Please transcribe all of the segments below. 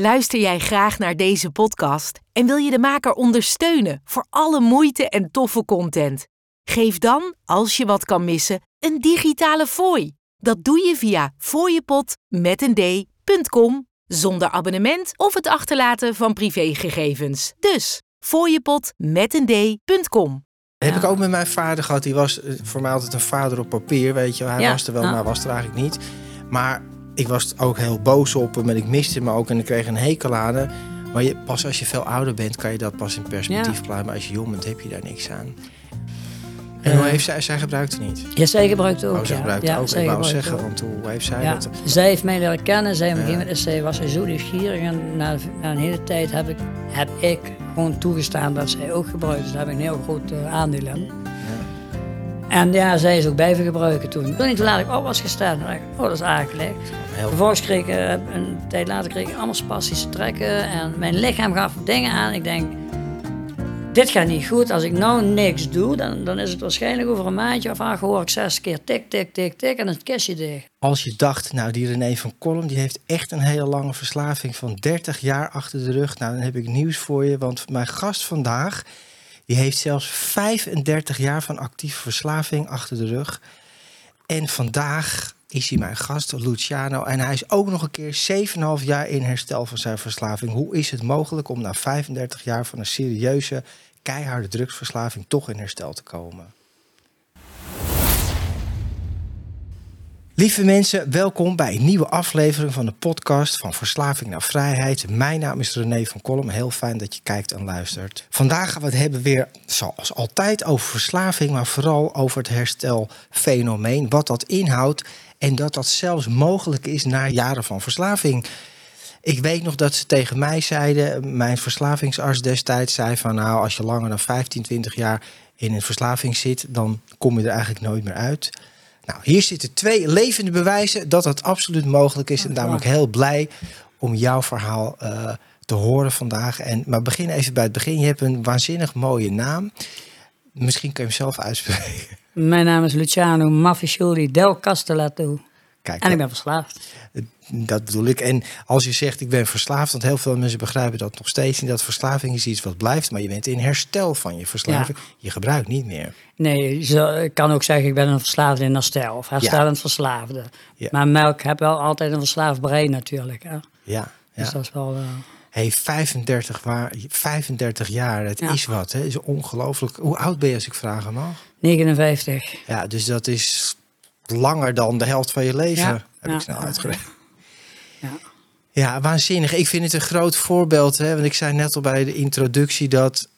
Luister jij graag naar deze podcast en wil je de maker ondersteunen voor alle moeite en toffe content? Geef dan, als je wat kan missen, een digitale fooi. Dat doe je via fooiepot met een d.com zonder abonnement of het achterlaten van privégegevens. Dus fooiepot met een d.com. Heb ik ook met mijn vader gehad. Die was eh, voor mij altijd een vader op papier, weet je. Hij Ja, was er wel, ja. maar was er eigenlijk niet. Maar ik was ook heel boos op hem en ik miste hem ook en ik kreeg een hekel aan hem. Maar je, pas als je veel ouder bent, kan je dat pas in perspectief Ja. plaatsen. Maar als je jong bent, heb je daar niks aan. En Eh. hoe heeft zij, zij gebruikt het niet? Ja, zij gebruikt het ook. oh, zij ja. gebruikt ja, ook. zij Ik wou zeggen, ook. want hoe heeft zij Ja, dat? zij heeft mij leren kennen. Zij, Ja. zij, was zo nieuwsgierig. En na, na een hele tijd heb ik, heb ik gewoon toegestaan dat zij ook gebruikt. Dus daar heb ik een heel groot eh, aandeel. En ja, zij is ook blijven gebruiken toen. Toen niet te laat ik op was gestaan, dacht ik, oh, dat is aangelegd. Vervolgens kreeg ik, eh, een tijd later kreeg ik allemaal spastische trekken. En mijn lichaam gaf dingen aan. Ik denk, dit gaat niet goed. Als ik nou niks doe, dan, dan is het waarschijnlijk over een maandje of acht hoor ik zes keer tik, tik, tik, tik. En het kistje dicht. Als je dacht, nou die René van Kolm, die heeft echt een hele lange verslaving van 30 jaar achter de rug. Nou, dan heb ik nieuws voor je, want mijn gast vandaag, die heeft zelfs 35 jaar van actieve verslaving achter de rug. En vandaag is hij mijn gast, Luciano. En hij is ook nog een keer 7,5 jaar in herstel van zijn verslaving. Hoe is het mogelijk om na 35 jaar van een serieuze, keiharde drugsverslaving toch in herstel te komen? Lieve mensen, welkom bij een nieuwe aflevering van de podcast van Verslaving naar Vrijheid. Mijn naam is René van Kolm. Heel fijn dat je kijkt en luistert. Vandaag gaan we het hebben weer, zoals altijd, over verslaving, maar vooral over het herstelfenomeen. Wat dat inhoudt en dat dat zelfs mogelijk is na jaren van verslaving. Ik weet nog dat ze tegen mij zeiden, mijn verslavingsarts destijds zei van nou, als je langer dan 15, 20 jaar in een verslaving zit, dan kom je er eigenlijk nooit meer uit. Nou, hier zitten twee levende bewijzen dat dat absoluut mogelijk is. En daarom ik heel blij om jouw verhaal eh, te horen vandaag. En, maar begin even bij het begin. Je hebt een waanzinnig mooie naam. Misschien kun je hem zelf uitspreken. Mijn naam is Luciano Maffiscioli del Castellato. Kijk, En ik ben verslaafd. Dat bedoel ik. En als je zegt ik ben verslaafd, want heel veel mensen begrijpen dat nog steeds niet. Dat verslaving is iets wat blijft, maar je bent in herstel van je verslaving. Je gebruikt niet meer. Nee, ik kan ook zeggen ik ben een verslaafde in herstel. Of herstellend verslaafde. Ja. Maar melk heb wel altijd een verslaafd brein natuurlijk. Hè? Ja. Dus dat is wel... eh, Hey, 35, waar, 35 jaar, het Ja. is wat. hè? is ongelooflijk. Hoe oud ben je als ik vragen mag? 59. Ja, dus dat is langer dan de helft van je leven. Ja, Heb ja. ik snel uitgerekend. Ja. Ja, waanzinnig. Ik vind het een groot voorbeeld. Hè? Want ik zei net al bij de introductie dat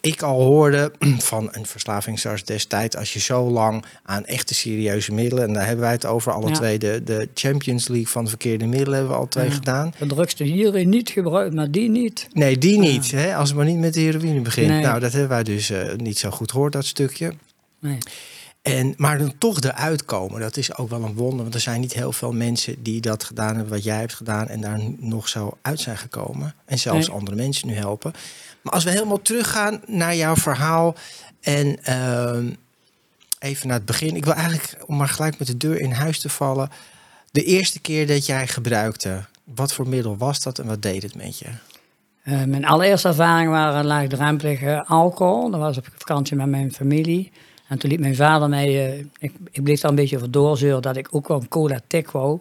ik al hoorde van een verslavingsarts destijds... als je zo lang aan echte serieuze middelen... en daar hebben wij het over alle Ja. twee... De, de Champions League van de verkeerde middelen hebben we al twee Ja. gedaan. De drugste hierin niet gebruikt, maar die niet. Nee, die niet. Hè? Als het maar niet met de heroïne begint. Nee. Nou, dat hebben wij dus eh, niet zo goed gehoord, dat stukje. Nee. En, maar dan toch eruit komen, dat is ook wel een wonder. Want er zijn niet heel veel mensen die dat gedaan hebben wat jij hebt gedaan... en daar nog zo uit zijn gekomen. En zelfs Nee. andere mensen nu helpen. Maar als we helemaal teruggaan naar jouw verhaal... en ehm, even naar het begin. Ik wil eigenlijk, om maar gelijk met de deur in huis te vallen... de eerste keer dat jij gebruikte... wat voor middel was dat en wat deed het met je? Eh, mijn allereerste ervaring waren laagdrempelige alcohol. Dat was op vakantie met mijn familie. En toen liet mijn vader mij... eh, ik, ik bleef daar een beetje over doorzeuren dat ik ook wel een cola tik wou.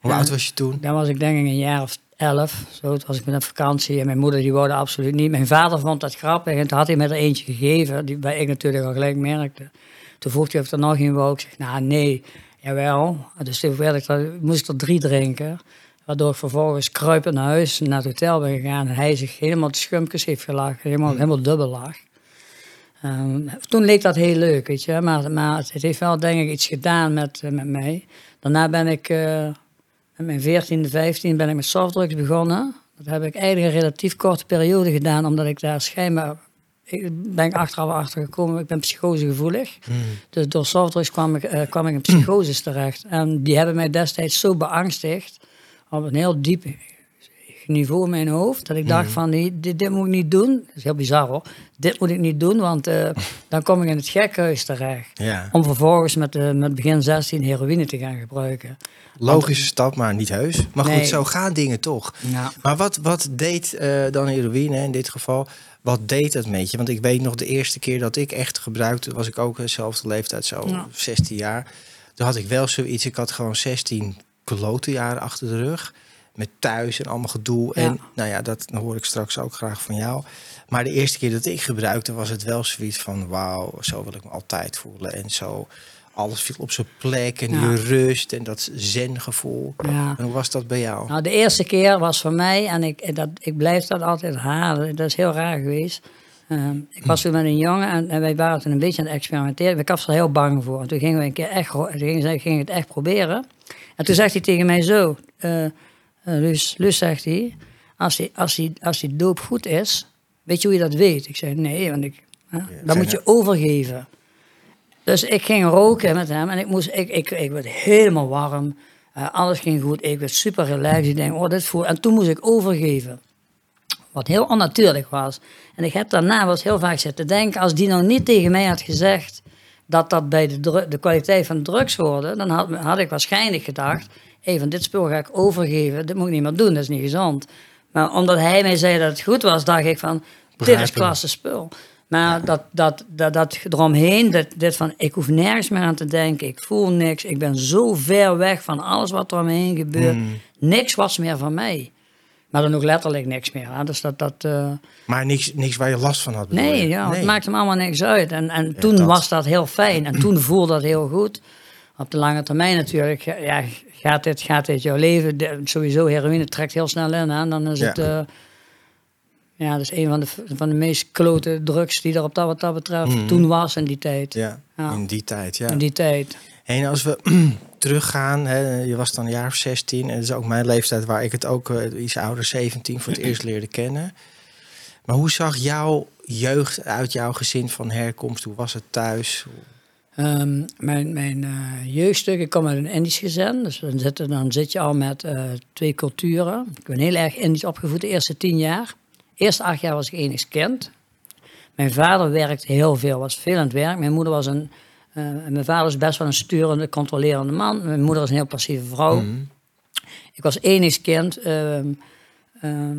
Hoe oud was je toen? Dan was ik denk ik een jaar of elf. Zo, toen was ik met op vakantie. En mijn moeder die wou dat absoluut niet. Mijn vader vond dat grappig. En toen had hij me er eentje gegeven. Die bij ik natuurlijk al gelijk merkte. Toen vroeg hij of er nog een wou. Ik zeg, nou nee, jawel. Dus toen werd ik moest ik er drie drinken. Waardoor ik vervolgens kruipend naar huis, naar het hotel ben gegaan. En hij zich helemaal de schumpjes heeft gelachen. Helemaal, helemaal dubbel lag. Ehm, toen leek dat heel leuk, weet je. Maar, maar het heeft wel denk ik iets gedaan met, eh, met mij. Daarna ben ik... eh, met mijn 14e, 15 ben ik met softdrugs begonnen. Dat heb ik eigenlijk een relatief korte periode gedaan, omdat ik daar schijnbaar... Ik ben achteraf achter gekomen, ik ben psychosegevoelig. Dus door softdrugs kwam ik, eh, kwam ik in psychoses terecht. En die hebben mij destijds zo beangstigd, op een heel diep niveau in mijn hoofd. Dat ik dacht Mhm. van, nee, dit, dit moet ik niet doen. Dat is heel bizar hoor. Dit moet ik niet doen, want eh, dan kom ik in het gekhuis terecht. Ja. Om vervolgens met, eh, met begin 16 heroïne te gaan gebruiken. Logische stap, maar niet heus. Maar goed, zo gaan dingen toch. Ja. Maar wat, wat deed eh, dan heroïne in dit geval? Wat deed dat met je? Want ik weet nog de eerste keer dat ik echt gebruikte, was ik ook dezelfde leeftijd, zo Ja. 16 jaar. Toen had ik wel zoiets, ik had gewoon 16 klote jaren achter de rug. Met thuis en allemaal gedoe. Ja. En nou ja, dat hoor ik straks ook graag van jou. Maar de eerste keer dat ik gebruikte, was het wel zoiets van: wauw, zo wil ik me altijd voelen. En zo, alles viel op zijn plek en Ja. die rust en dat zen-gevoel. Ja. En hoe was dat bij jou? Nou, de eerste keer was voor mij, en ik, dat, ik blijf dat altijd halen, dat is heel raar geweest. Ehm, ik was toen met een jongen en, en wij waren toen een beetje aan het experimenteren. Ik was er heel bang voor. En toen gingen we een keer echt, toen gingen, gingen het echt proberen. En toen zegt hij tegen mij zo, eh eh, Luus, Luus zegt hij, als die, als, die, als die doop goed is, weet je hoe je dat weet? Ik zei, nee, want ik, hè, dan moet je overgeven. Dus ik ging roken met hem en ik, moest, ik, ik, ik werd helemaal warm. Eh, alles ging goed. Ik werd super relaxed. Ik denk, oh, dit voel. En toen moest ik overgeven. Wat heel onnatuurlijk was. En ik heb daarna was heel vaak zitten denken, als die nou niet tegen mij had gezegd dat dat bij de, de kwaliteit van drugs hoorde, dan had, had ik waarschijnlijk gedacht, hé, van dit spul ga ik overgeven, dit moet ik niet meer doen, dat is niet gezond. Maar omdat hij mij zei dat het goed was, dacht ik van, dit is klasse spul. Maar dat, dat, dat, dat eromheen, dat, dit van, ik hoef nergens meer aan te denken, ik voel niks, ik ben zo ver weg van alles wat er om me heen gebeurt. Hmm. Niks was meer van mij. Maar dan ook letterlijk niks meer. Hè? Dus dat, dat, eh, Maar niks, niks waar je last van had. nee, ja, het maakt hem allemaal niks uit. En, en toen dat. was dat heel fijn. En toen voelde dat heel goed. Op de lange termijn natuurlijk, ja, gaat, dit, gaat dit jouw leven, de- sowieso heroïne trekt heel snel in. En dan is Ja. het, eh, ja, dat is een van de, van de meest klote drugs die er op dat, wat dat betreft toen was in die tijd. Mhm. Ja, Ja. in die tijd, ja. In die tijd. En als we teruggaan, hè, je was dan een jaar of 16 en dat is ook mijn leeftijd waar ik het ook eh, iets ouder, 17, voor het eerst leerde kennen. Maar hoe zag jouw jeugd uit jouw gezin van herkomst? Hoe was het thuis? Ehm, mijn mijn eh, jeugdstuk, ik kom uit een Indisch gezin. Dus dan zit, dan zit je al met eh, twee culturen. Ik ben heel erg Indisch opgevoed de eerste tien jaar. De eerste acht jaar was ik enigst kind. Mijn vader werkte heel veel, was veel aan het werk. Mijn moeder was een... eh, mijn vader is best wel een sturende, controlerende man. Mijn moeder was een heel passieve vrouw. Ik was enigst kind. ehm, ehm,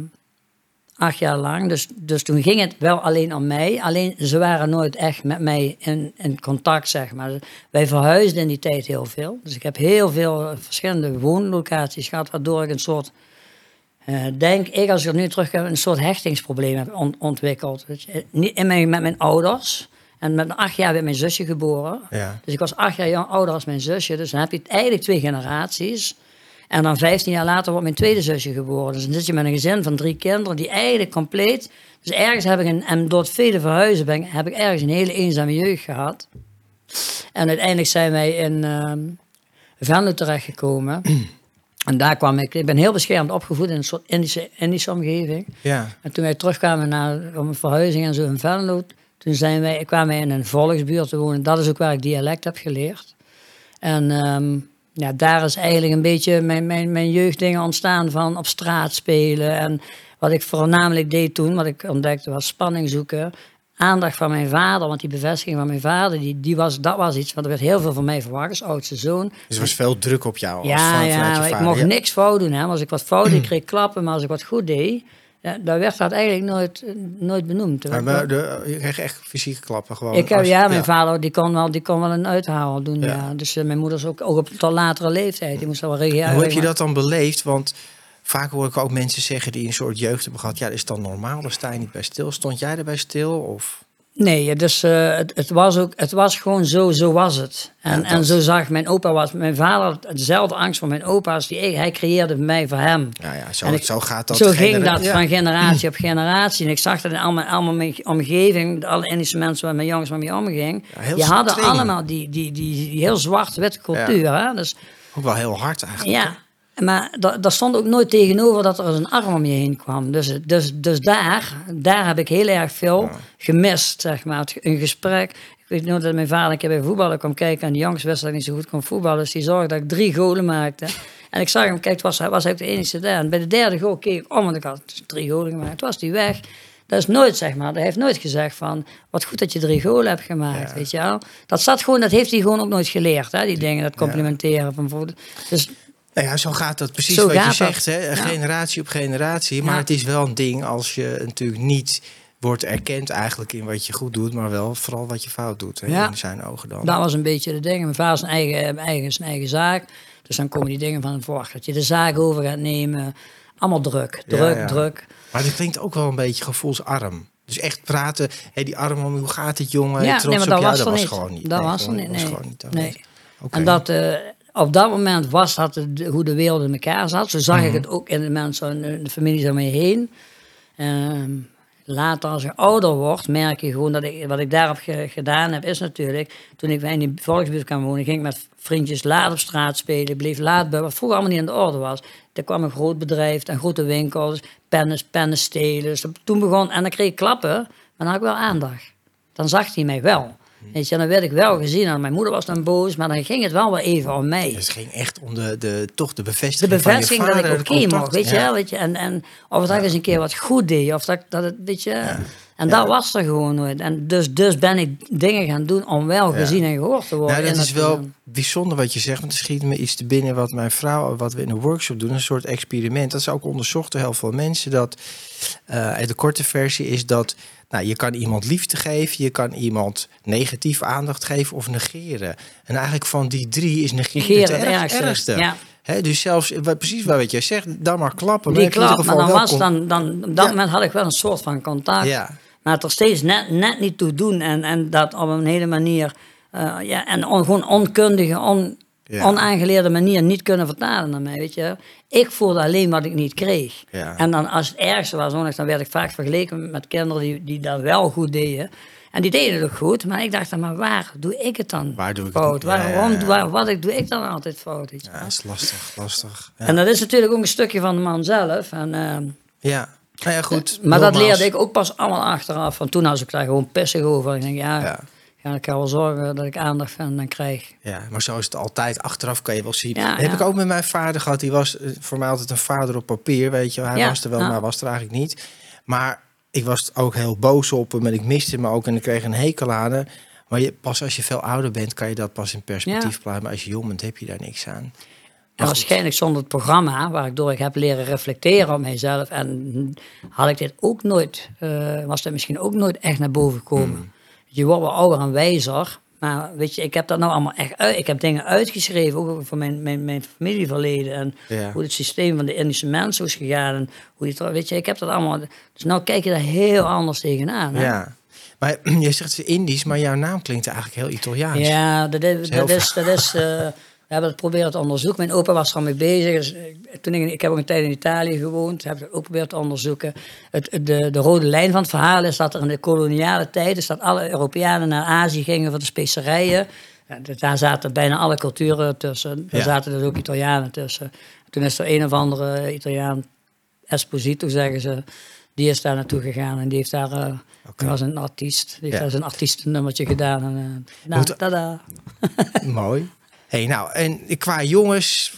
acht jaar lang. Dus, dus toen ging het wel alleen om mij. Alleen ze waren nooit echt met mij in, in contact, zeg maar. Wij verhuisden in die tijd heel veel. Dus ik heb heel veel eh, verschillende woonlocaties gehad, waardoor ik een soort, eh, denk ik, als ik er nu terugkijk, een soort hechtingsprobleem heb on- ontwikkeld. Niet in mijn, met mijn ouders. En met acht jaar werd mijn zusje geboren. Ja. Dus ik was acht jaar jong, ouder als mijn zusje. Dus dan heb je eigenlijk twee generaties. En dan 15 jaar later wordt mijn tweede zusje geboren. Dus dan zit je met een gezin van drie kinderen die eigenlijk compleet. Dus ergens heb ik een. En door het vele verhuizen ben, heb ik ergens een hele eenzame jeugd gehad. En uiteindelijk zijn wij in ehm Venlo terechtgekomen. en daar kwam ik. Ik ben heel beschermd opgevoed in een soort Indische, Indische omgeving. Ja, En toen wij terugkwamen naar, om een verhuizing en zo in Venlo, toen zijn wij, kwamen wij in een volksbuurt te wonen. Dat is ook waar ik dialect heb geleerd. En ehm, ja, daar is eigenlijk een beetje mijn, mijn, mijn jeugddingen ontstaan van op straat spelen. En wat ik voornamelijk deed toen, wat ik ontdekte, was spanning zoeken. Aandacht van mijn vader, want die bevestiging van mijn vader, die, die was, dat was iets, want er werd heel veel van mij verwacht als oudste zoon. dus er was veel druk op jou. als Ja, vanuit ja, ik vader. mocht Ja. niks fout doen. Hè. Als ik wat fout deed, kreeg ik klappen. Maar als ik wat goed deed, ja, dan werd dat eigenlijk nooit, nooit benoemd. Maar, maar de, je kreeg echt fysieke klappen gewoon. ik heb, als- ja, mijn vader die kon, wel, die kon wel een uithaal doen. Ja. Ja. Dus eh, mijn moeder is ook, ook op tot latere leeftijd. Die moest wel reageren. En hoe heb je dat dan beleefd? Want vaak hoor ik ook mensen zeggen die een soort jeugd hebben gehad. Ja, dat is dan normaal, daar sta je niet bij stil. Stond jij erbij stil? Of? Nee, dus het, het, was ook, het was gewoon zo, zo was het. En, Ja, en zo zag mijn opa was. Mijn vader had dezelfde angst voor mijn opa's. Die, hij creëerde mij voor hem. Nou ja, zo, En ik- zo gaat dat. Zo ging dat Ja. van generatie op generatie. En ik zag dat in al mijn, al mijn omgeving, alle Indische mensen waar mijn jongens mee omging. Ja, die hadden allemaal die, die, die, die heel zwart-witte cultuur. Hè? Dus Ook wel heel hard eigenlijk. ja, maar da- daar stond ook nooit tegenover dat er een arm om je heen kwam. Dus, dus, dus daar, daar heb ik heel erg veel gemist, zeg maar. Een gesprek. Ik weet nog dat mijn vader een keer bij voetballen kwam kijken en de jongens wisten dat ik niet zo goed kon voetballen. Dus die zorgde dat ik drie golen maakte. En ik zag hem, kijk, het was, hij was eigenlijk de enige daar. En bij de derde goal keek ik om, want ik had drie golen gemaakt. Was hij weg. Dat is nooit, zeg maar, hij heeft nooit gezegd van, wat goed dat je drie golen hebt gemaakt, weet je wel. Dat zat gewoon, dat heeft hij gewoon ook nooit geleerd, hè, die dingen, dat complimenteren. Van, dus Nou ja, zo gaat dat precies Zo wat je dat. zegt, hè? Generatie op generatie. Maar het is wel een ding als je natuurlijk niet wordt erkend eigenlijk in wat je goed doet, maar wel vooral wat je fout doet, hè? Ja. in zijn ogen dan. Dat was een beetje de ding. Mijn vader is zijn eigen, eigen, zijn eigen zaak. Dus dan komen die dingen van voort. Dat je de zaak over gaat nemen. Allemaal druk, druk, ja. druk. Maar dit klinkt ook wel een beetje gevoelsarm. Dus echt praten, hé, die arm om, hoe gaat het jongen? Ja, Trots nee, maar op dat jou, was dat gewoon niet. Dat Nee, was er gewoon- niet, was nee. gewoon niet dat Nee. Oké. En dat, eh, op dat moment was dat het, hoe de wereld in elkaar zat. Zo zag Mhm. ik het ook in de mensen, in de families om me heen. Ehm, later, als je ouder wordt, merk je gewoon dat ik, wat ik daarop ge- gedaan heb, is natuurlijk, toen ik in die volksbuurt kwam wonen, ging ik met vriendjes laat op straat spelen, bleef laat bij, wat vroeger allemaal niet aan de orde was. Er kwam een groot bedrijf, en grote winkels, pennen, pennen stelen. Dus toen begon, en dan kreeg ik klappen, maar dan had ik wel aandacht. Dan zag hij mij wel. Weet je, dan werd ik wel gezien. En mijn moeder was dan boos, maar dan ging het wel weer even om mij. Dus het ging echt om de, de, toch de De bevestiging van je bevestiging dat vader, ik oké contact. mocht, weet je Ja. Weet je, en, en of dat ik eens een keer wat goed deed, of dat, dat het, weet je. En dat was er gewoon nooit. En dus, dus ben ik dingen gaan doen om wel gezien en gehoord te worden. Nou, dat is wel bijzonder wat je zegt. Want er schiet me iets te binnen wat mijn vrouw, wat we in een workshop doen, een soort experiment. Dat is ook onderzocht door heel veel mensen. Dat eh, de korte versie is dat nou, je kan iemand liefde geven, je kan iemand negatief aandacht geven of negeren. En eigenlijk van die drie is negeren het het erg- ergste, ergste. ja. Dus zelfs, wat- precies wat jij zegt, dan maar klappen. Die klap, maar dan was dan, dan, op dat Ja. moment had ik wel een soort van contact. Ja. Maar het er steeds net, net niet toe doen. En, en dat op een hele manier, eh, ja, en on, gewoon onkundige, on, Ja. onaangeleerde manier niet kunnen vertalen naar mij, weet je. Ik voelde alleen wat ik niet kreeg. Ja. En dan als het ergste was, dan werd ik vaak vergeleken met kinderen die, die dat wel goed deden. En die deden het ook goed, maar ik dacht dan, maar waar doe ik het dan Waar doe ik het fout? ja, Waarom, ja. Waar, wat ik, doe ik dan altijd fout? Weet je? Ja, dat is lastig, lastig. En dat is natuurlijk ook een stukje van de man zelf. En, ehm, ja. Nou ja, goed. maar dat leerde ik ook pas allemaal achteraf. Want toen was ik daar gewoon pissig over. Ik denk, ja, Ja. ik ga wel zorgen dat ik aandacht van dan krijg. Ja, maar zo is het altijd. Achteraf kan je wel zien. Ja, heb ja. ik ook met mijn vader gehad. Die was eh, voor mij altijd een vader op papier, weet je. Hij Ja, was er wel, maar was er eigenlijk niet. Maar ik was ook heel boos op hem en ik miste hem ook en ik kreeg een hekel aan hem. Maar je, pas als je veel ouder bent, kan je dat pas in perspectief plaatsen. Maar als je jong bent, heb je daar niks aan. En waarschijnlijk zonder het programma, waardoor ik heb leren reflecteren op mijzelf. En had ik dit ook nooit, eh, was dat misschien ook nooit echt naar boven gekomen. Hmm. Je wordt wel ouder en wijzer. Maar weet je, ik heb dat nou allemaal echt uit. Ik heb dingen uitgeschreven, ook voor mijn, mijn, mijn familieverleden. En Ja. hoe het systeem van de Indische mensen is gegaan. En hoe trouw- weet je, ik heb dat allemaal. Dus nou kijk je daar heel anders tegenaan. hè? Ja. Maar je zegt het is Indisch, maar jouw naam klinkt eigenlijk heel Italiaans. Ja, dat is, dat is, dat is eh, we hebben het proberen te onderzoeken. Mijn opa was er al mee bezig. Dus, eh, toen ik, ik heb ook een tijd in Italië gewoond, heb ik ook proberen te onderzoeken. Het, de, de rode lijn van het verhaal is dat er in de koloniale tijd, is dat alle Europeanen naar Azië gingen voor de specerijen. Daar zaten bijna alle culturen tussen. Daar Ja. zaten dus ook Italianen tussen. Toen is er een of andere Italiaan, Esposito zeggen ze, die is daar naartoe gegaan en die heeft daar, die was een artiest, die heeft Ja. daar zijn artiestennummertje gedaan. En, eh, nou, tada. Mooi. Hey, nou, en qua jongens,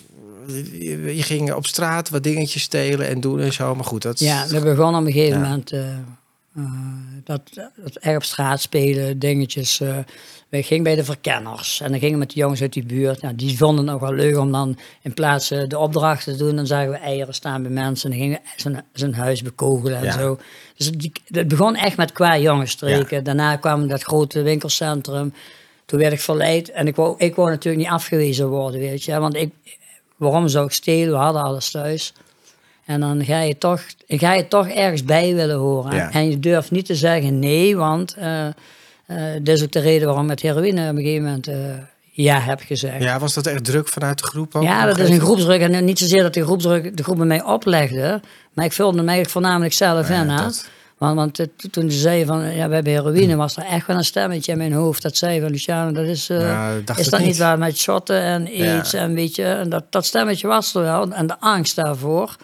je, ging op straat wat dingetjes stelen en doen en zo. Maar goed, dat Ja, we begonnen op een gegeven Ja. moment eh, eh, dat, dat erg op straat spelen, dingetjes. eh we gingen bij de verkenners en dan gingen we met de jongens uit die buurt. Nou, die vonden het nog wel leuk om dan in plaats de opdrachten te doen, dan zagen we eieren staan bij mensen en dan gingen we zijn, huis bekogelen en Ja. zo. Dus het begon echt met qua jongensstreken. Daarna kwam dat grote winkelcentrum. Toen werd ik verleid en ik wou, ik wou natuurlijk niet afgewezen worden, weet je. Want ik, waarom zou ik stelen? We hadden alles thuis. En dan ga je toch, ga je toch ergens bij willen horen. Ja. En je durft niet te zeggen nee, want eh eh, dat is ook de reden waarom ik met heroïne op een gegeven moment eh, ja heb gezegd. Ja, was dat echt druk vanuit de groep ook? Ja, dat is een groepsdruk. En niet zozeer dat de groepsdruk de groep bij mij oplegde. Maar ik vulde eigenlijk voornamelijk zelf in. Want, want to- toen ze zei van, ja, we hebben heroïne, was er echt wel een stemmetje in mijn hoofd. Dat zei van, Luciano, dat is, eh, Ja, is dat niet niet. waar met shotten en Ja. aids en weet je. En dat, dat stemmetje was er wel. En de angst daarvoor.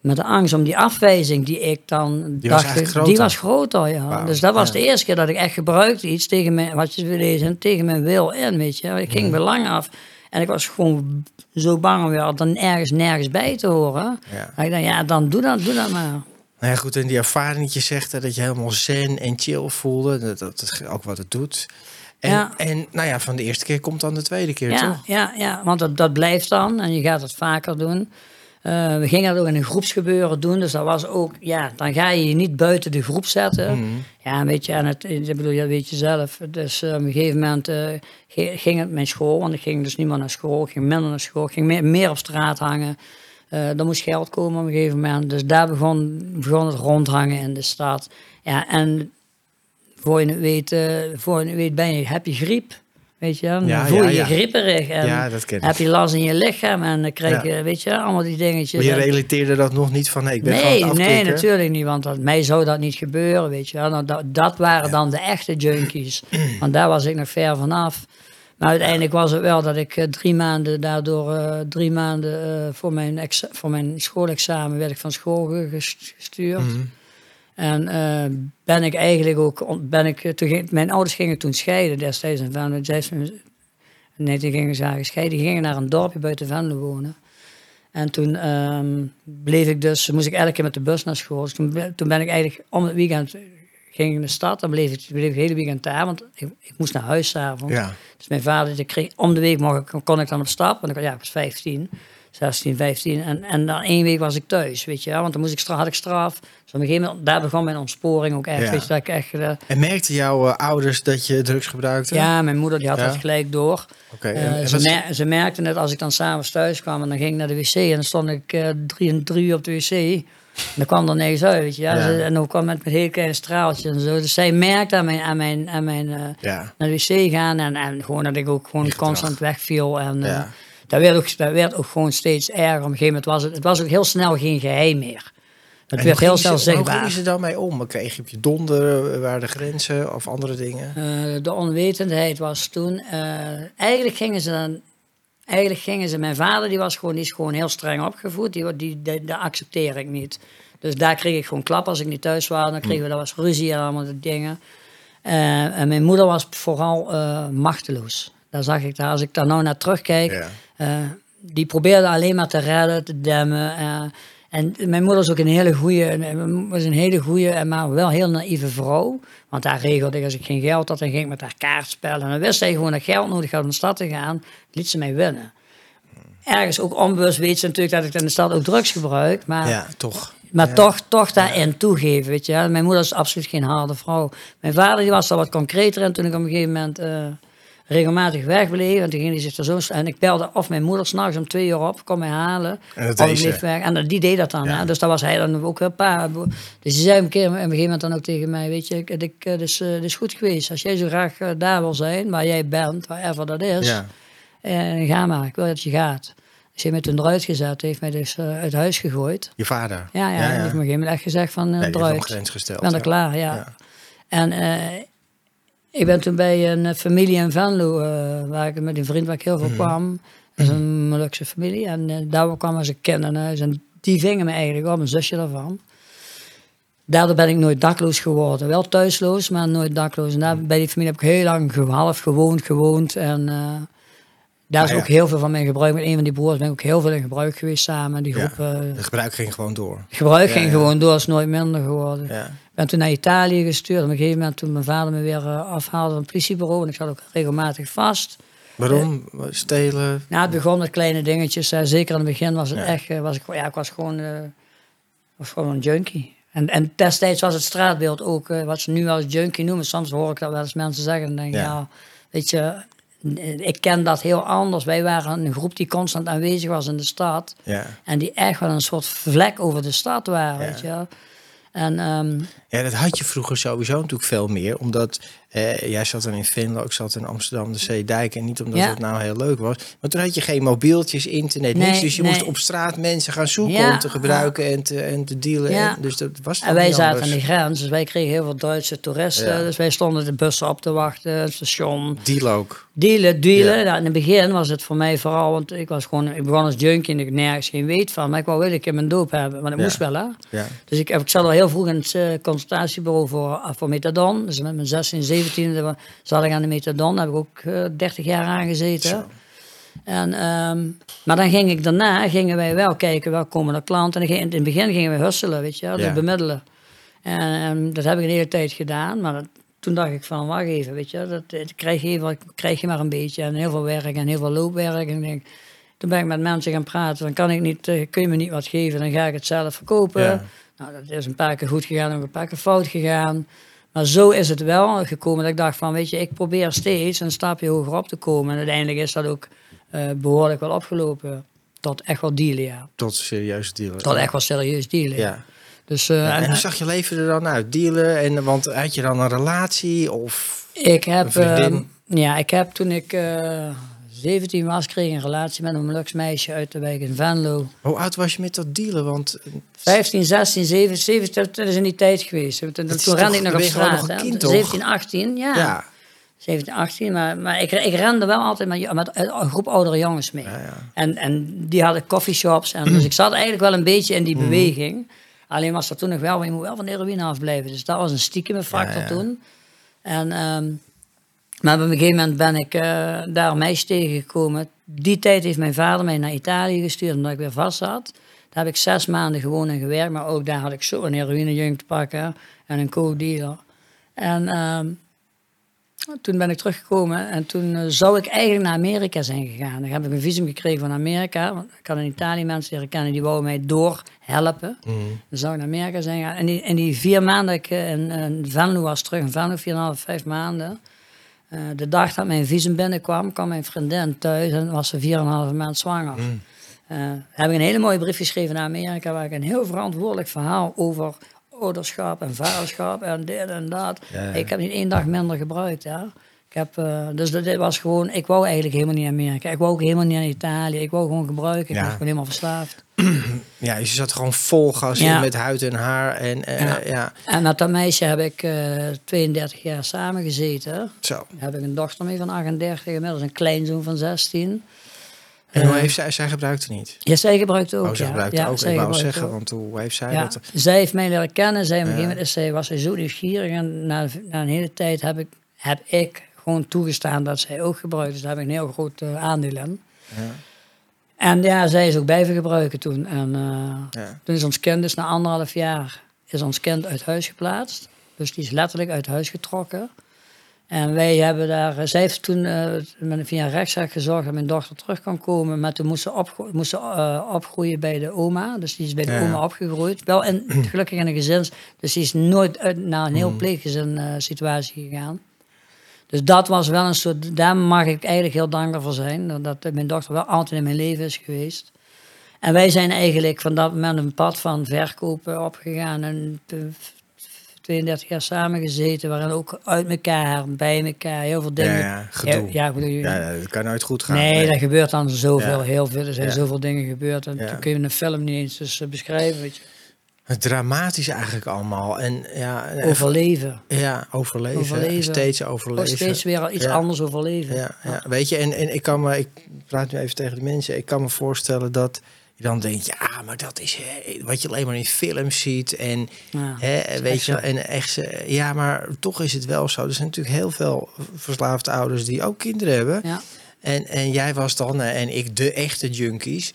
Met de angst om die afwijzing die ik dan Die dacht, die was groter, ja. Dus dat was ja. de eerste keer dat ik echt gebruikte iets tegen mijn, wat je wil lezen, tegen mijn wil in, weet je. Ik ging belang af. En ik was gewoon zo bang om weer dan ergens nergens bij te horen. Ja. Ik dacht, ja, dan doe dat, doe dat maar. Nou ja, goed, en die ervaring dat je zegt hè, dat je helemaal zen en chill voelde, dat, dat is ook wat het doet. En, Ja. en nou ja, van de eerste keer komt dan de tweede keer, Ja, toch? ja, ja, want dat, dat blijft dan en je gaat het vaker doen. Eh, we gingen dat ook in een groepsgebeuren doen, dus dat was ook, ja, dan ga je je niet buiten de groep zetten. Mhm. Ja, weet je, en het, ik bedoel, dat weet je zelf. Dus eh, op een gegeven moment eh, ging het mijn school, want ik ging dus niet meer naar school, ik ging minder naar school, ik ging meer, meer op straat hangen. Eh er moest geld komen op een gegeven moment, dus daar begon, begon het rondhangen in de stad. Ja, en voor je het weet, voor je het weet ben je, heb je griep. Weet je, dan Ja, voel je ja, je ja. grieperig. En heb je last in je lichaam en dan krijg je, weet je, allemaal die dingetjes. Maar je realiseerde dat nog niet van, nee, ik ben gewoon Nee, nee, natuurlijk niet, want dat, mij zou dat niet gebeuren, weet je. Nou, dat, dat waren dan de echte junkies, want daar was ik nog ver vanaf. Maar uiteindelijk was het wel dat ik eh, drie maanden daardoor, eh, drie maanden eh, voor, mijn voor mijn schoolexamen werd ik van school ge- ges- gestuurd. Mhm. En ben ik eigenlijk ook, ben ik, toen ging, mijn ouders gingen toen scheiden destijds in Venlo. Nee, die gingen zagen scheiden. Die gingen naar een dorpje buiten Venlo wonen. En toen ehm, bleef ik dus, moest ik elke keer met de bus naar school. Dus toen, toen ben ik eigenlijk om het weekend, ging in de stad. Dan bleef ik, bleef ik het hele weekend daar, want ik, ik moest naar huis s'avonds. Ja. Dus mijn vader, die kreeg, om de week mocht ik, kon ik dan op stap. Want ik, ja, ik was 15, 16, 15. En, en dan één week was ik thuis, weet je wel. Want dan moest ik, stra- had ik straf. Dus op een gegeven moment, daar begon mijn ontsporing ook echt. Ja. Weet je, dat ik echt... eh, En merkten jouw eh, ouders dat je drugs gebruikte? ja, mijn moeder die had Ja? dat gelijk door. Oké. Eh, ze, wat- mer- ze merkten het als ik dan s'avonds thuis kwam en dan ging ik naar de wc en dan stond ik drie, en drie uur op de wc. Dan kwam er niks uit. Ja? Ja. Ze- en dan kwam het met hele kleine straaltjes en zo. Dus zij merkte aan mijn, aan mijn, aan mijn eh, ja. naar de wc gaan en, en gewoon dat ik ook gewoon constant wegviel. En eh, dat, werd ook, dat werd ook gewoon steeds erger. Op een gegeven moment was het, het was ook heel snel geen geheim meer. Het werd heel snel ze- Hoe zichtbaar. gingen ze daarmee om? Kreeg je op je donder, eh, waren de grenzen of andere dingen? De onwetendheid was toen. eigenlijk gingen ze dan. Eigenlijk gingen ze. Mijn vader die was gewoon, die is gewoon heel streng opgevoed. Die, die, die, dat accepteer ik niet. Dus daar kreeg ik gewoon klap als ik niet thuis was. Dan kregen we dat was ruzie en allemaal die dingen. Eh, en mijn moeder was vooral eh, machteloos. Daar zag ik daar. Als ik daar nou naar terugkijk. Ja. eh, die probeerde alleen maar te redden, te demmen. Eh, en mijn moeder is ook een hele goede, was een hele goede, maar wel heel naïeve vrouw. Want daar regelde ik, als ik geen geld had, dan ging ik met haar kaartspellen. En dan wist zij gewoon dat geld nodig had om de stad te gaan, liet ze mij winnen. Ergens ook onbewust weet ze natuurlijk dat ik in de stad ook drugs gebruik. Maar, Ja, toch. maar Ja. toch, toch daarin toegeven, weet je. Mijn moeder is absoluut geen harde vrouw. Mijn vader die was daar wat concreter in toen ik op een gegeven moment eh, regelmatig wegbleef. En ging hij zich er zo... En ik belde of mijn moeder s'nachts om twee uur op, kom mij halen. En dat deed ze. weg. En die deed dat dan. Ja. Hè? Dus daar was hij dan ook een paar... Dus die zei een keer op een gegeven moment dan ook tegen mij... Weet je, het is, eh, het is goed geweest. Als jij zo graag eh, daar wil zijn, waar jij bent, wherever dat is... Ja. eh, ga maar, ik wil dat je gaat. Hij heeft me toen eruit gezet, heeft mij dus uit huis gegooid. Je vader? Ja, ja, hij heeft me op een gegeven moment echt gezegd van uh, Nee, die wel eruit. grens gesteld. Ben er ja. klaar, ja. Ja. En ik ben toen bij een eh, familie in Venlo, eh, waar ik met een vriend waar ik heel veel Mhm. kwam. Dat is een Molukse familie. En eh, daar kwam als een kind in huis. En die vingen me eigenlijk op, een zusje daarvan. Daardoor ben ik nooit dakloos geworden. Wel thuisloos, maar nooit dakloos. En daar, bij die familie heb ik heel lang half gewoond, gewoond. En daar is Ah, ja. ook heel veel van mijn gebruik. Met een van die broers ben ik ook heel veel in gebruik geweest samen. Die Ja. groep, eh, Het gebruik ging gewoon door. gebruik Ja, ging ja. gewoon door, is nooit minder geworden. Ik ben toen naar Italië gestuurd. Op een gegeven moment toen mijn vader me weer eh, afhaalde van het politiebureau. En ik zat ook regelmatig vast. Waarom? Stelen? Nou, het begon met kleine dingetjes. eh, zeker in het begin was het Ja. echt... eh, was ik, ja, ik was gewoon, eh, was gewoon een junkie. En, en destijds was het straatbeeld ook eh, wat ze nu als junkie noemen. Soms hoor ik dat wel eens mensen zeggen. En denk ik, Ja. ja. weet je... eh, Ik ken dat heel anders. Wij waren een groep die constant aanwezig was in de stad. Ja. En die echt wel een soort vlek over de stad waren, weet je. En ehm, ja, dat had je vroeger sowieso natuurlijk veel meer. Omdat eh, jij zat dan in Venlo, ik zat in Amsterdam, de Zeedijk. En niet omdat Ja. het nou heel leuk was. Maar toen had je geen mobieltjes, internet, niks. Nee, Dus je nee. moest op straat mensen gaan zoeken Ja. om te gebruiken en te, en te dealen. Ja. En, dus dat was En wij zaten aan de grens, dus wij kregen heel veel Duitse toeristen. Dus wij stonden de bussen op te wachten, het station. Deal ook. Dealen, dealen. Ja. Nou, in het begin was het voor mij vooral, want ik was gewoon, ik begon als junkie en ik nergens geen weet van. Maar ik wou wel een keer mijn doop hebben, want ik moest wel hè. Ja. Dus ik, heb- ik zat al heel vroeg in het eh, consultatiebureau voor, voor methadon. Dus met mijn 16, 17 zat ik aan de methadon. Daar heb ik ook eh, 30 jaar aan gezeten. Zo. En, ehm, maar dan ging ik daarna, gingen wij wel kijken, wel komen er klanten. En in het begin gingen we husselen, weet je dus Ja. bemiddelen. En, ehm, dat heb ik een hele tijd gedaan, maar dat- toen dacht ik van, wacht even, weet je, dat, dat krijg, je krijg je maar een beetje. En heel veel werk en heel veel loopwerk. En denk, toen ben ik met mensen gaan praten, dan kan ik niet, eh, kun je me niet wat geven, dan ga ik het zelf verkopen. Ja. Nou, dat is een paar keer goed gegaan, ook een paar keer fout gegaan. Maar zo is het wel gekomen dat ik dacht van, weet je, ik probeer steeds een stapje hoger op te komen. En uiteindelijk is dat ook eh, behoorlijk wel opgelopen. Tot echt wel dealen, ja. Tot serieuze dealen. Tot echt wel serieus dealen. Ja. Dus eh, Ja, en hoe zag je leven er dan uit? Dealen? En, want had je dan een relatie? Of... ik heb, vriendin? eh, ja, ik heb toen ik eh 17 was, kreeg ik een relatie met een Lux meisje uit de wijk in Venlo. Hoe oud was je met dat dealen? Want 15, 16, 17, 17, dat is in die tijd geweest. Toen, rende ik nog op straat. nog een hè. kind, toch? 17, 18, ja. ja. 17, 18, maar, maar ik, ik rende wel altijd met, met een groep oudere jongens mee. Ja, ja. En, en die hadden coffeeshops. En dus ik zat eigenlijk wel een beetje in Mhm. die beweging. Alleen was er toen nog wel, je moet wel van de heroïne afblijven. Dus dat was een stiekeme factor toen. En, ehm, maar op een gegeven moment ben ik eh, daar een meisje tegengekomen. Die tijd heeft mijn vader mij naar Italië gestuurd omdat ik weer vast zat. Daar heb ik zes maanden gewoon in gewerkt. Maar ook daar had ik zo een heroïnejunk te pakken en een co-dealer. En ehm, toen ben ik teruggekomen en toen eh, zou ik eigenlijk naar Amerika zijn gegaan. Dan heb ik een visum gekregen van Amerika. Want ik had in Italië mensen leren kennen die wouden mij doorhelpen. Mhm. Dan zou ik naar Amerika zijn gegaan. En die, en die vier maanden dat ik eh, in, in Venlo was terug, in Venlo, vier en een half, vijf maanden. Eh, de dag dat mijn visum binnenkwam, kwam mijn vriendin thuis en was ze vier en een halve maand zwanger. Mhm. Eh, heb ik een hele mooie brief geschreven naar Amerika, waar ik een heel verantwoordelijk verhaal over ouderschap en vaderschap en dit en dat. Ja. Ik heb niet één dag minder gebruikt. Ja. Ik heb, eh, dus dat, dit was gewoon, ik wou eigenlijk helemaal niet naar Amerika. Ik wou ook helemaal niet naar Italië. Ik wou gewoon gebruiken. Ik was gewoon helemaal verslaafd. ja, je zat gewoon vol gas in met huid en haar. En eh, Ja. ja. En met dat meisje heb ik eh 32 jaar samengezeten. zo. Daar heb ik een dochter mee van 38, inmiddels een kleinzoon van 16. En hoe Eh, heeft zij, zij gebruikte niet? Ja, zij gebruikt ook. Oh, zij gebruikte ja, ook. Ik wou zeggen, ook. want hoe heeft zij Ja, dat? zij heeft mij leren kennen. Zij, Ja. is zij, was zo nieuwsgierig. En na, na een hele tijd heb ik, heb ik gewoon toegestaan dat zij ook gebruikt. Dus daar heb ik een heel groot aandeel in. Ja. En ja, zij is ook blijven gebruiken toen. En eh, Ja. toen is ons kind, dus na anderhalf jaar, is ons kind uit huis geplaatst. Dus die is letterlijk uit huis getrokken. En wij hebben daar, zij heeft toen eh, met via een rechtszaak gezorgd dat mijn dochter terug kan komen. Maar toen moest ze, opgro- moest ze eh, opgroeien bij de oma. Dus die is bij de Ja. oma opgegroeid. Wel in, gelukkig in een gezins. Dus die is nooit uit, naar een heel Mhm. pleeggezin eh, situatie gegaan. Dus dat was wel een soort, daar mag ik eigenlijk heel dankbaar voor zijn. Dat, mijn dochter wel altijd in mijn leven is geweest. En wij zijn eigenlijk van dat moment een pad van verkopen opgegaan. En eh, 32 jaar samengezeten, waarin ook uit elkaar, bij elkaar, heel veel dingen. Ja, ja. Ja, Ja, dat kan nooit goed gaan. nee, er gebeurt dan zoveel, heel veel. Er zijn zoveel dingen gebeurd. En toen kun je een film niet eens dus, eh, beschrijven. Weet je. Dramatisch eigenlijk allemaal. En ja, en- Overleven. ja overleven. Overleven. Steeds Of overleven. steeds weer al iets Ja. anders overleven. Ja, ja. weet je, en, en ik kan me, ik praat nu even tegen de mensen, ik kan me voorstellen dat je dan denkt, ja, maar dat is hè, wat je alleen maar in films ziet en hè, weet je, en echt, ja, maar toch is het wel zo. Er zijn natuurlijk heel veel verslaafde ouders die ook kinderen hebben. En, en jij was dan, eh, en ik, de echte junkies.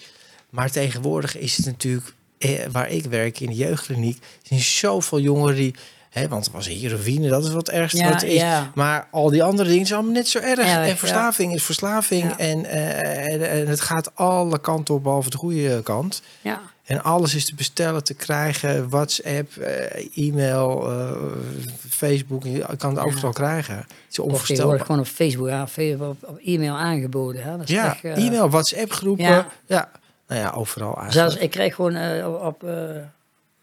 Maar tegenwoordig is het natuurlijk, eh, waar ik werk in de jeugdkliniek, zijn zoveel jongeren die, hè, want er was heroïne, dat is wat het ergste Ja, wat is. ja. Maar al die andere dingen zijn allemaal net zo erg. En verslaving is verslaving. En, eh, en, en het gaat alle kanten op, behalve de goede kant. Ja. En alles is te bestellen, te krijgen. WhatsApp, eh, e-mail, eh, Facebook. Je kan het overal krijgen. Het is onvoorstelbaar. gewoon op Facebook, ja, op, op e-mail aangeboden. Hè. Dat is Ja, echt, eh, e-mail, WhatsApp groepen. Ja. Ja. Nou ja, overal Zelfs eigenlijk. ik kreeg gewoon eh, op, eh,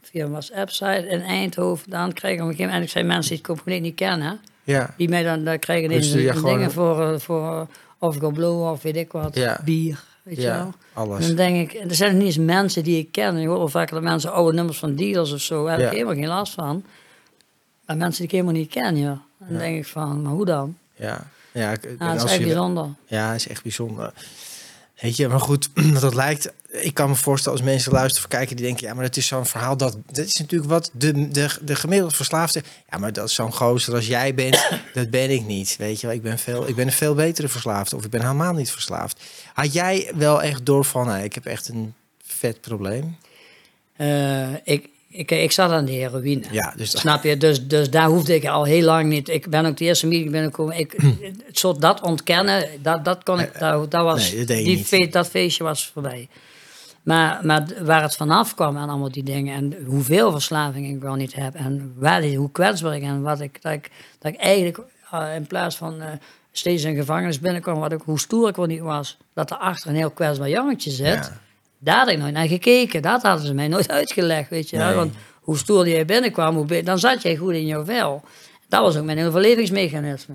via een WhatsApp-site in Eindhoven, dan kreeg ik op een gegeven moment, zijn mensen die ik compleet niet kennen, Ja, die mij dan, dan krijgen Dus deze je gewoon- dingen voor, eh, voor of ik blow of weet ik wat, Ja. bier, weet je ja, wel. alles. Dan denk ik, er zijn niet eens mensen die ik ken. Je hoort wel vaak dat mensen oude nummers van dealers of zo, daar heb Ja. ik helemaal geen last van. Maar mensen die ik helemaal niet ken, ja. Dan denk ik van, maar hoe dan? Ja, ja, ik- Nou, dat is echt je- bijzonder. ja, is echt bijzonder. Weet je, maar goed, dat lijkt. Ik kan me voorstellen als mensen luisteren of kijken, die denken, ja, maar het is zo'n verhaal dat. Dat is natuurlijk wat de, de, de gemiddelde verslaafde. Ja, maar dat is zo'n gozer als jij bent, dat ben ik niet. Weet je wel, ik ben, veel, ik ben een veel betere verslaafde of ik ben helemaal niet verslaafd. Had jij wel echt door van, nou, ik heb echt een vet probleem? Eh, ik, ik, ik zat aan de heroïne. Ja, dus Snap je? Dus, dus daar hoefde ik al heel lang niet. Ik ben ook de eerste meeting binnengekomen. Ik, het soort dat ontkennen, dat, dat kon ik, dat, dat was, Nee, dat je die niet. fe- dat feestje was voorbij. Maar, maar waar het vanaf kwam aan allemaal die dingen en hoeveel verslaving ik wel niet heb en waar, hoe kwetsbaar ik en wat ik, dat ik, dat ik eigenlijk eh, in plaats van eh, steeds in gevangenis binnenkwam, wat ik, hoe stoer ik wel niet was, dat er achter een heel kwetsbaar jongetje zit. Ja. Daar had ik nooit naar gekeken. Dat hadden ze mij nooit uitgelegd, weet je. Nee. Want hoe stoer jij binnenkwam, hoe be- dan zat jij goed in jouw vel. Dat was ook mijn overlevingsmechanisme.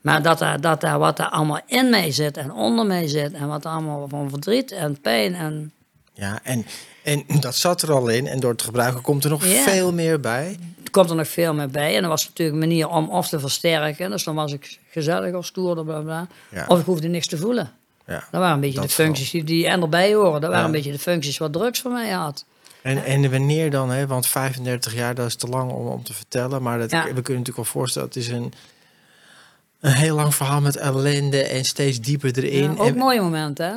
Maar dat daar, dat daar wat er allemaal in mij zit en onder mij zit... en wat er allemaal van verdriet en pijn en... Ja, en, en dat zat er al in. En door het gebruiken komt er nog Ja. veel meer bij. Er komt er nog veel meer bij. En dat was natuurlijk een manier om of te versterken. Dus dan was ik gezellig of stoer, bla, bla, bla. Ja. Of ik hoefde niks te voelen. Ja. Dat waren een beetje Dat de functies die, die en erbij horen. Dat waren een beetje de functies wat drugs voor mij had. En, en wanneer dan, hè? want 35 jaar, dat is te lang om, om te vertellen. Maar dat, we kunnen natuurlijk wel voorstellen, het is een, een heel lang verhaal met ellende en steeds dieper erin. Ja, ook En- mooie momenten, hè?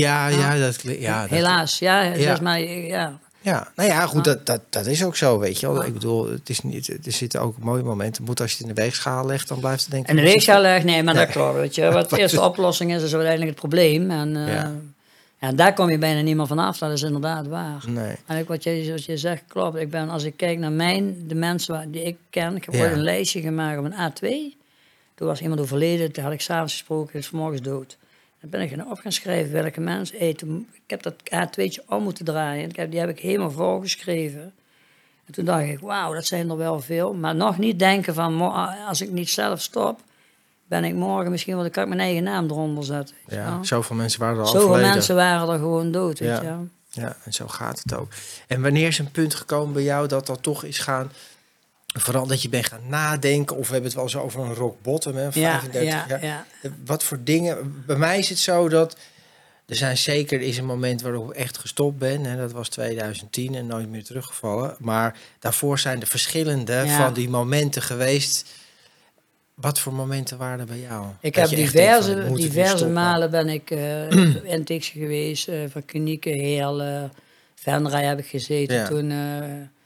ja, ja, dat. Ja, dat- Helaas, ja. Ja. Volgens mij, ja. Ja, nou ja, goed, dat, dat, dat is ook zo, weet je wel. Ik bedoel, het is niet, er zitten ook mooie momenten. Moet als je het in de weegschaal legt, dan blijft het denk ik... En de weegschaal legt, nee, maar Nee. dat klopt. Weet je. Wat de eerste oplossing is, is uiteindelijk het probleem. En eh, Ja. daar kom je bijna niet meer vanaf. Dat is inderdaad waar. Nee. En wat je, wat je zegt, klopt. Ik ben, als ik kijk naar mijn, de mensen waar- die ik ken, ik heb Ja. een lijstje gemaakt op een A2. Toen was iemand overleden, toen had ik s'avonds gesproken, is morgens dood. Dan ben ik gaan op gaan schrijven welke mensen eten. Ik heb dat A2'tje om moeten draaien. Ik heb, die heb ik helemaal voorgeschreven. En toen dacht ik, wauw, dat zijn er wel veel. Maar nog niet denken van, als ik niet zelf stop, ben ik morgen misschien wel, dan kan ik mijn eigen naam eronder zetten. Ja, zoveel mensen waren er al Zoveel mensen waren er gewoon dood, weet Ja. je. Ja, en zo gaat het ook. En wanneer is een punt gekomen bij jou dat dat toch is gaan... Vooral dat je bent gaan nadenken, of we hebben het wel eens over een rock bottom, hè, Ja, 35 ja, jaar. ja. Wat voor dingen... Bij mij is het zo dat... Er zijn zeker is een moment waarop ik echt gestopt ben. En dat was 2010 en nooit meer teruggevallen. Maar daarvoor zijn er verschillende Ja. van die momenten geweest. Wat voor momenten waren er bij jou? Ik Dat heb denkt diverse, diverse malen ben ik eh in Tix geweest, eh, van klinieken, Heerlen, Venray heb ik gezeten Ja. toen. eh,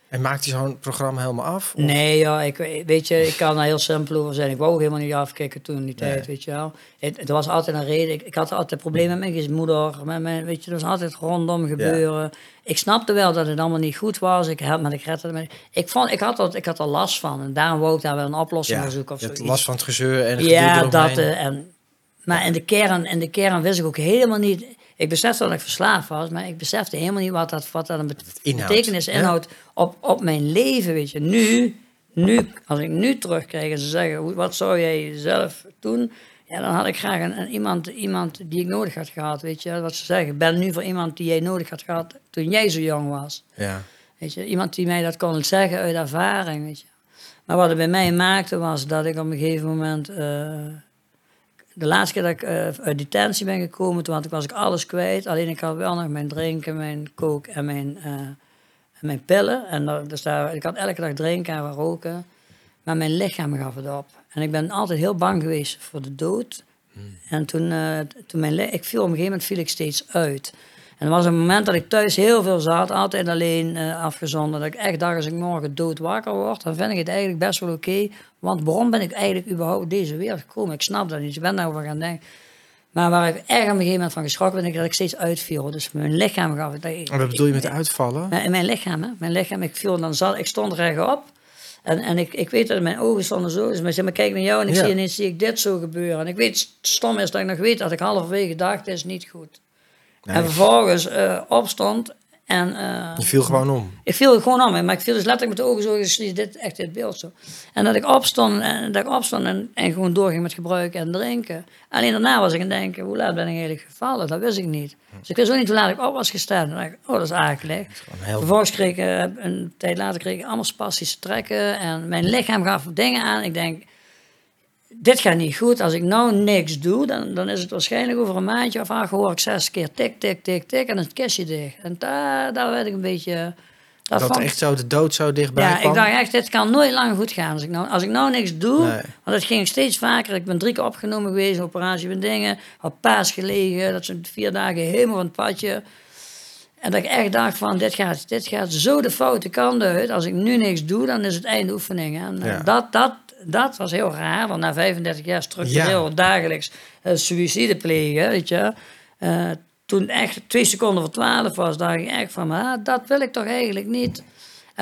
En maakt hij zo'n programma helemaal af? Of- nee, ja, ik, weet je, ik kan daar heel simpel over zijn. Ik wou ook helemaal niet afkicken toen in die Nee. tijd, weet je wel. Het, het was altijd een reden. Ik, ik had altijd problemen met mijn moeder, met mijn, weet je, er was altijd rondom gebeuren. Ik snapte wel dat het allemaal niet goed was. Ik had, maar ik redde het me. Ik, vond, ik, had dat, ik had er last van en daarom wou ik daar wel een oplossing ja, voor zoeken of je last van het gezeur en het Ja, dat. eh, en, maar in de, kern, in de kern wist ik ook helemaal niet. Ik besefte dat ik verslaafd was, maar ik besefte helemaal niet wat dat, wat dat een betekenis inhoudt op, op mijn leven. Weet je. Nu, nu, als ik nu terugkrijg en ze zeggen: wat zou jij zelf doen? Ja, dan had ik graag een, een iemand, iemand die ik nodig had gehad. Weet je, wat ze zeggen: ik ben nu voor iemand die jij nodig had gehad toen jij zo jong was. Ja. Weet je, iemand die mij dat kon zeggen uit ervaring, weet je. Maar wat het bij mij maakte was dat ik op een gegeven moment... eh, de laatste keer dat ik eh, uit detentie ben gekomen, toen had ik, was ik alles kwijt. Alleen ik had wel nog mijn drinken, mijn kook en mijn, eh, en mijn pillen. En dat, dus daar, ik had elke dag drinken en roken. Maar mijn lichaam gaf het op. En ik ben altijd heel bang geweest voor de dood. En toen, eh, toen mijn ik viel op een gegeven moment viel ik steeds uit. En er was een moment dat ik thuis heel veel zat, altijd alleen eh afgezonden. Dat ik echt dacht, als ik morgen dood wakker word, dan vind ik het eigenlijk best wel oké. want waarom ben ik eigenlijk überhaupt deze wereld gekomen? Ik snap dat niet, ik ben daarover gaan denken. Maar waar ik echt op een gegeven moment van geschrokken ben, ik dat ik steeds uitviel. Dus mijn lichaam gaf het. Ik, wat bedoel je met uitvallen? in mijn lichaam, hè? Mijn lichaam, ik viel dan zat, ik stond rechtop. En, en ik, ik weet dat mijn ogen stonden zo. Dus maar zeg maar, kijk naar jou en ik Ja. zie ineens zie ik dit zo gebeuren. En ik weet, stom is dat ik nog weet dat ik halverwege dacht, dit is niet goed. Nee. En vervolgens eh, opstond en... eh, Je viel gewoon om. ik viel gewoon om, maar ik viel dus letterlijk met de ogen zo, dus dit, echt dit beeld zo. En dat ik opstond en, dat ik opstond en, en gewoon doorging met gebruiken en drinken. Alleen daarna was ik aan het denken, hoe laat ben ik eigenlijk gevallen? Dat wist ik niet. Dus ik wist ook niet hoe laat ik op was gestaan. En dacht ik, oh, dat is akelig. Heel- Vervolgens kreeg ik, eh, een tijd later kreeg ik allemaal spastische trekken en mijn lichaam gaf dingen aan. Ik denk, dit gaat niet goed. Als ik nou niks doe, dan, dan is het waarschijnlijk over een maandje of acht hoor ik zes keer tik, tik, tik, tik en het kistje dicht. En daar, daar werd ik een beetje... Dat, vond- echt zo de dood zo dichtbij ja, kwam? ik dacht echt, dit kan nooit lang goed gaan. Als ik nou, als ik nou niks doe, Nee. want het ging steeds vaker. Ik ben drie keer opgenomen geweest, operatie met dingen, op paas gelegen. Dat zijn vier dagen helemaal van het padje. En dat ik echt dacht van, dit gaat, dit gaat zo de foute kant uit. Als ik nu niks doe, dan is het einde oefening. En eh, Ja. dat, dat, dat was heel raar, want na 35 jaar structureel dagelijks eh suïcide plegen, weet je. Eh, toen echt twee seconden voor twaalf was, dacht ik echt van, ah, dat wil ik toch eigenlijk niet. En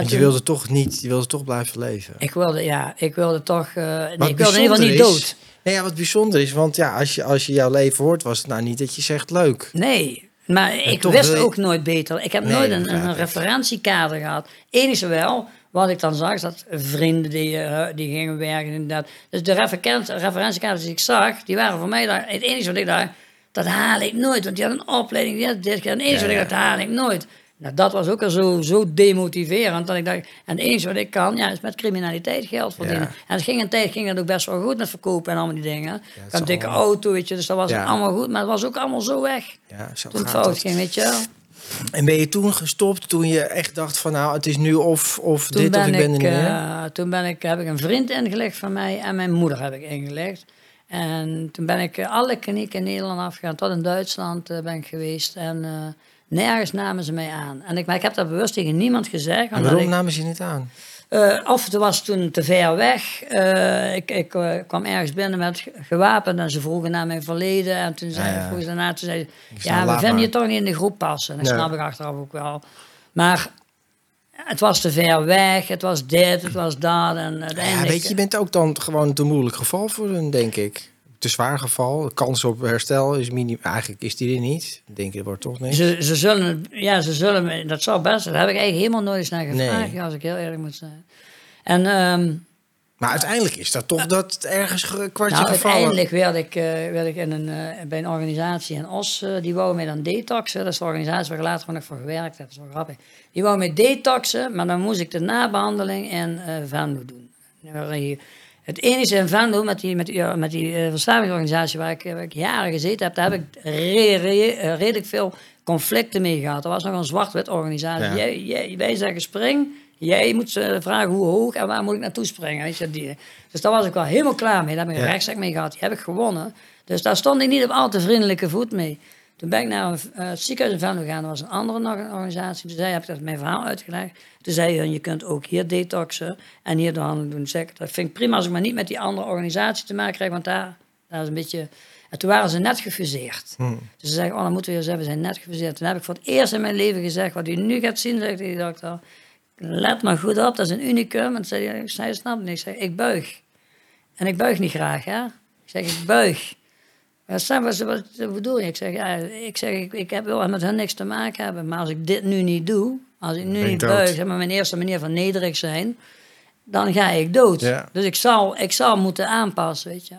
Want je wilde toch niet, je wilde toch blijven leven. ik wilde, ja, ik wilde toch. nee, Wat ik wilde in ieder geval niet is- dood. Nee, ja, wat bijzonder is, want ja, als je, als je jouw leven hoort, was het nou niet dat je zegt leuk. Nee, maar ik wist ook nooit beter. Ik heb Nee, nooit een, referentiekader gehad. Enige wel, wat ik dan zag, is dat vrienden die, eh, die gingen werken inderdaad. Dus de referen- referentiekaders die ik zag, die waren voor mij daar. Het enige wat ik dacht, dat haal ik nooit. Want die had een opleiding, die had dit gedaan. Het enige wat ik dacht, dat haal ik nooit. Nou, dat was ook al zo, zo demotiverend. Dat ik dacht, en het enige wat ik kan, ja, is met criminaliteit geld verdienen. Ja. En het ging een tijd ging het ook best wel goed met verkopen en allemaal die dingen. ik had een dikke auto, weet je, dus dat was allemaal goed. Maar het was ook allemaal zo weg. Ja, zo Toen het fout ging, weet je. En ben je toen gestopt toen je echt dacht van nou, het is nu of, of Toen dit of ik ben er niet meer? eh, toen ben ik, heb ik een vriend ingelegd van mij en mijn moeder heb ik ingelegd. En toen ben ik eh, alle klinieken in Nederland afgegaan. Tot in Duitsland eh, ben ik geweest. En nergens namen ze mij aan. En ik, maar ik heb dat bewust tegen niemand gezegd. En waarom ik, namen ze je niet aan? Eh, of het was toen te ver weg. Eh, ik ik eh, kwam ergens binnen met ge- gewapend en ze vroegen naar mijn verleden. En toen zei, Ja, ja. vroegen ze daarna, toen zei ze, ja, we vinden je toch niet in de groep passen. En dat Nee. snap ik achteraf ook wel. Maar het was te ver weg, het was dit, het was dat. En Ja, weet je, je bent ook dan gewoon te moeilijk geval voor hun, denk ik. Te zwaar geval. De kans op herstel is minim. Eigenlijk is die er niet. Ik denk, er wordt toch niks. Ze, ze zullen, ja, ze zullen, dat zou best. Daar heb ik eigenlijk helemaal nooit eens naar gevraagd, Nee. als ik heel eerlijk moet zijn. En ehm, Maar uiteindelijk is dat toch dat het ergens kwartje nou, gevallen. uiteindelijk werd ik, eh, werd ik in een, eh, bij een organisatie in Os, eh, die wou mij dan detoxen. Dat is de organisatie waar ik later nog voor gewerkt heb, dat is wel grappig. Die wou mij detoxen, maar dan moest ik de nabehandeling in Venlo doen. Het enige in Venlo, met die, met die, ja, met die eh, verslavingsorganisatie waar ik, waar ik jaren gezeten heb, daar heb ik re- re- eh, redelijk veel conflicten mee gehad. Er was nog een zwart-wit organisatie. Ja. Jij, jij, wij zeggen spring, jij moet ze vragen hoe hoog en waar moet ik naartoe springen. Weet je, die, dus daar was ik wel helemaal klaar mee. Daar heb ik een Ja. rechtszaak mee gehad, die heb ik gewonnen. Dus daar stond ik niet op al te vriendelijke voet mee. Toen ben ik naar een, eh, het ziekenhuis in Venlo gegaan, dat was een andere nog een organisatie. Toen zei, heb ik dat mijn verhaal uitgelegd. Toen zei hij, je kunt ook hier detoxen en hier de handel doen. Ik, dat vind ik prima als ik maar niet met die andere organisatie te maken krijg, want daar, daar is een beetje... En toen waren ze net gefuseerd. Hm. Dus ze zeggen, oh, dan moeten we weer zeggen, we zijn net gefuseerd. Toen heb ik voor het eerst in mijn leven gezegd, wat u nu gaat zien, zegt die dokter. Let maar goed op, dat is een unicum. En zei hij, ik zei, snap niet. Ik zeg, ik buig. En ik buig niet graag, hè. Ik zeg, ik buig. Ja, Sam, wat, wat, wat bedoel je? Ik zeg, ja, ik, zeg ik, ik heb wel met hen niks te maken hebben. Maar als ik dit nu niet doe, als ik nu Ben niet dood. buig, zeg maar mijn eerste manier van nederig zijn, dan ga ik dood. Ja. Dus ik zal, ik zal moeten aanpassen, weet je.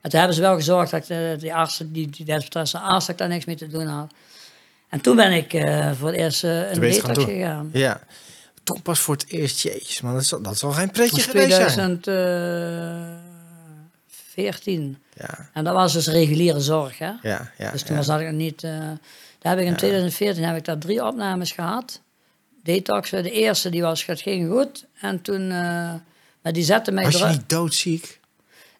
En toen hebben ze wel gezorgd dat de, die artsen, die, die desbetreffende arts, dat ik daar niks mee te doen had. En toen ben ik eh, voor het eerst eh, een detox gegaan. Ja. Toen pas voor het eerst, jezus man, dat zal, dat zal geen pretje was geweest zijn. 2014. Ja, En dat was dus reguliere zorg, hè. ja, ja. Dus toen ja. was ik nog niet. eh, daar heb ik in 2014 heb ik daar drie opnames gehad. Detoxen. De eerste die was, het ging goed. En toen. eh, maar die zette mij Was je niet doodziek?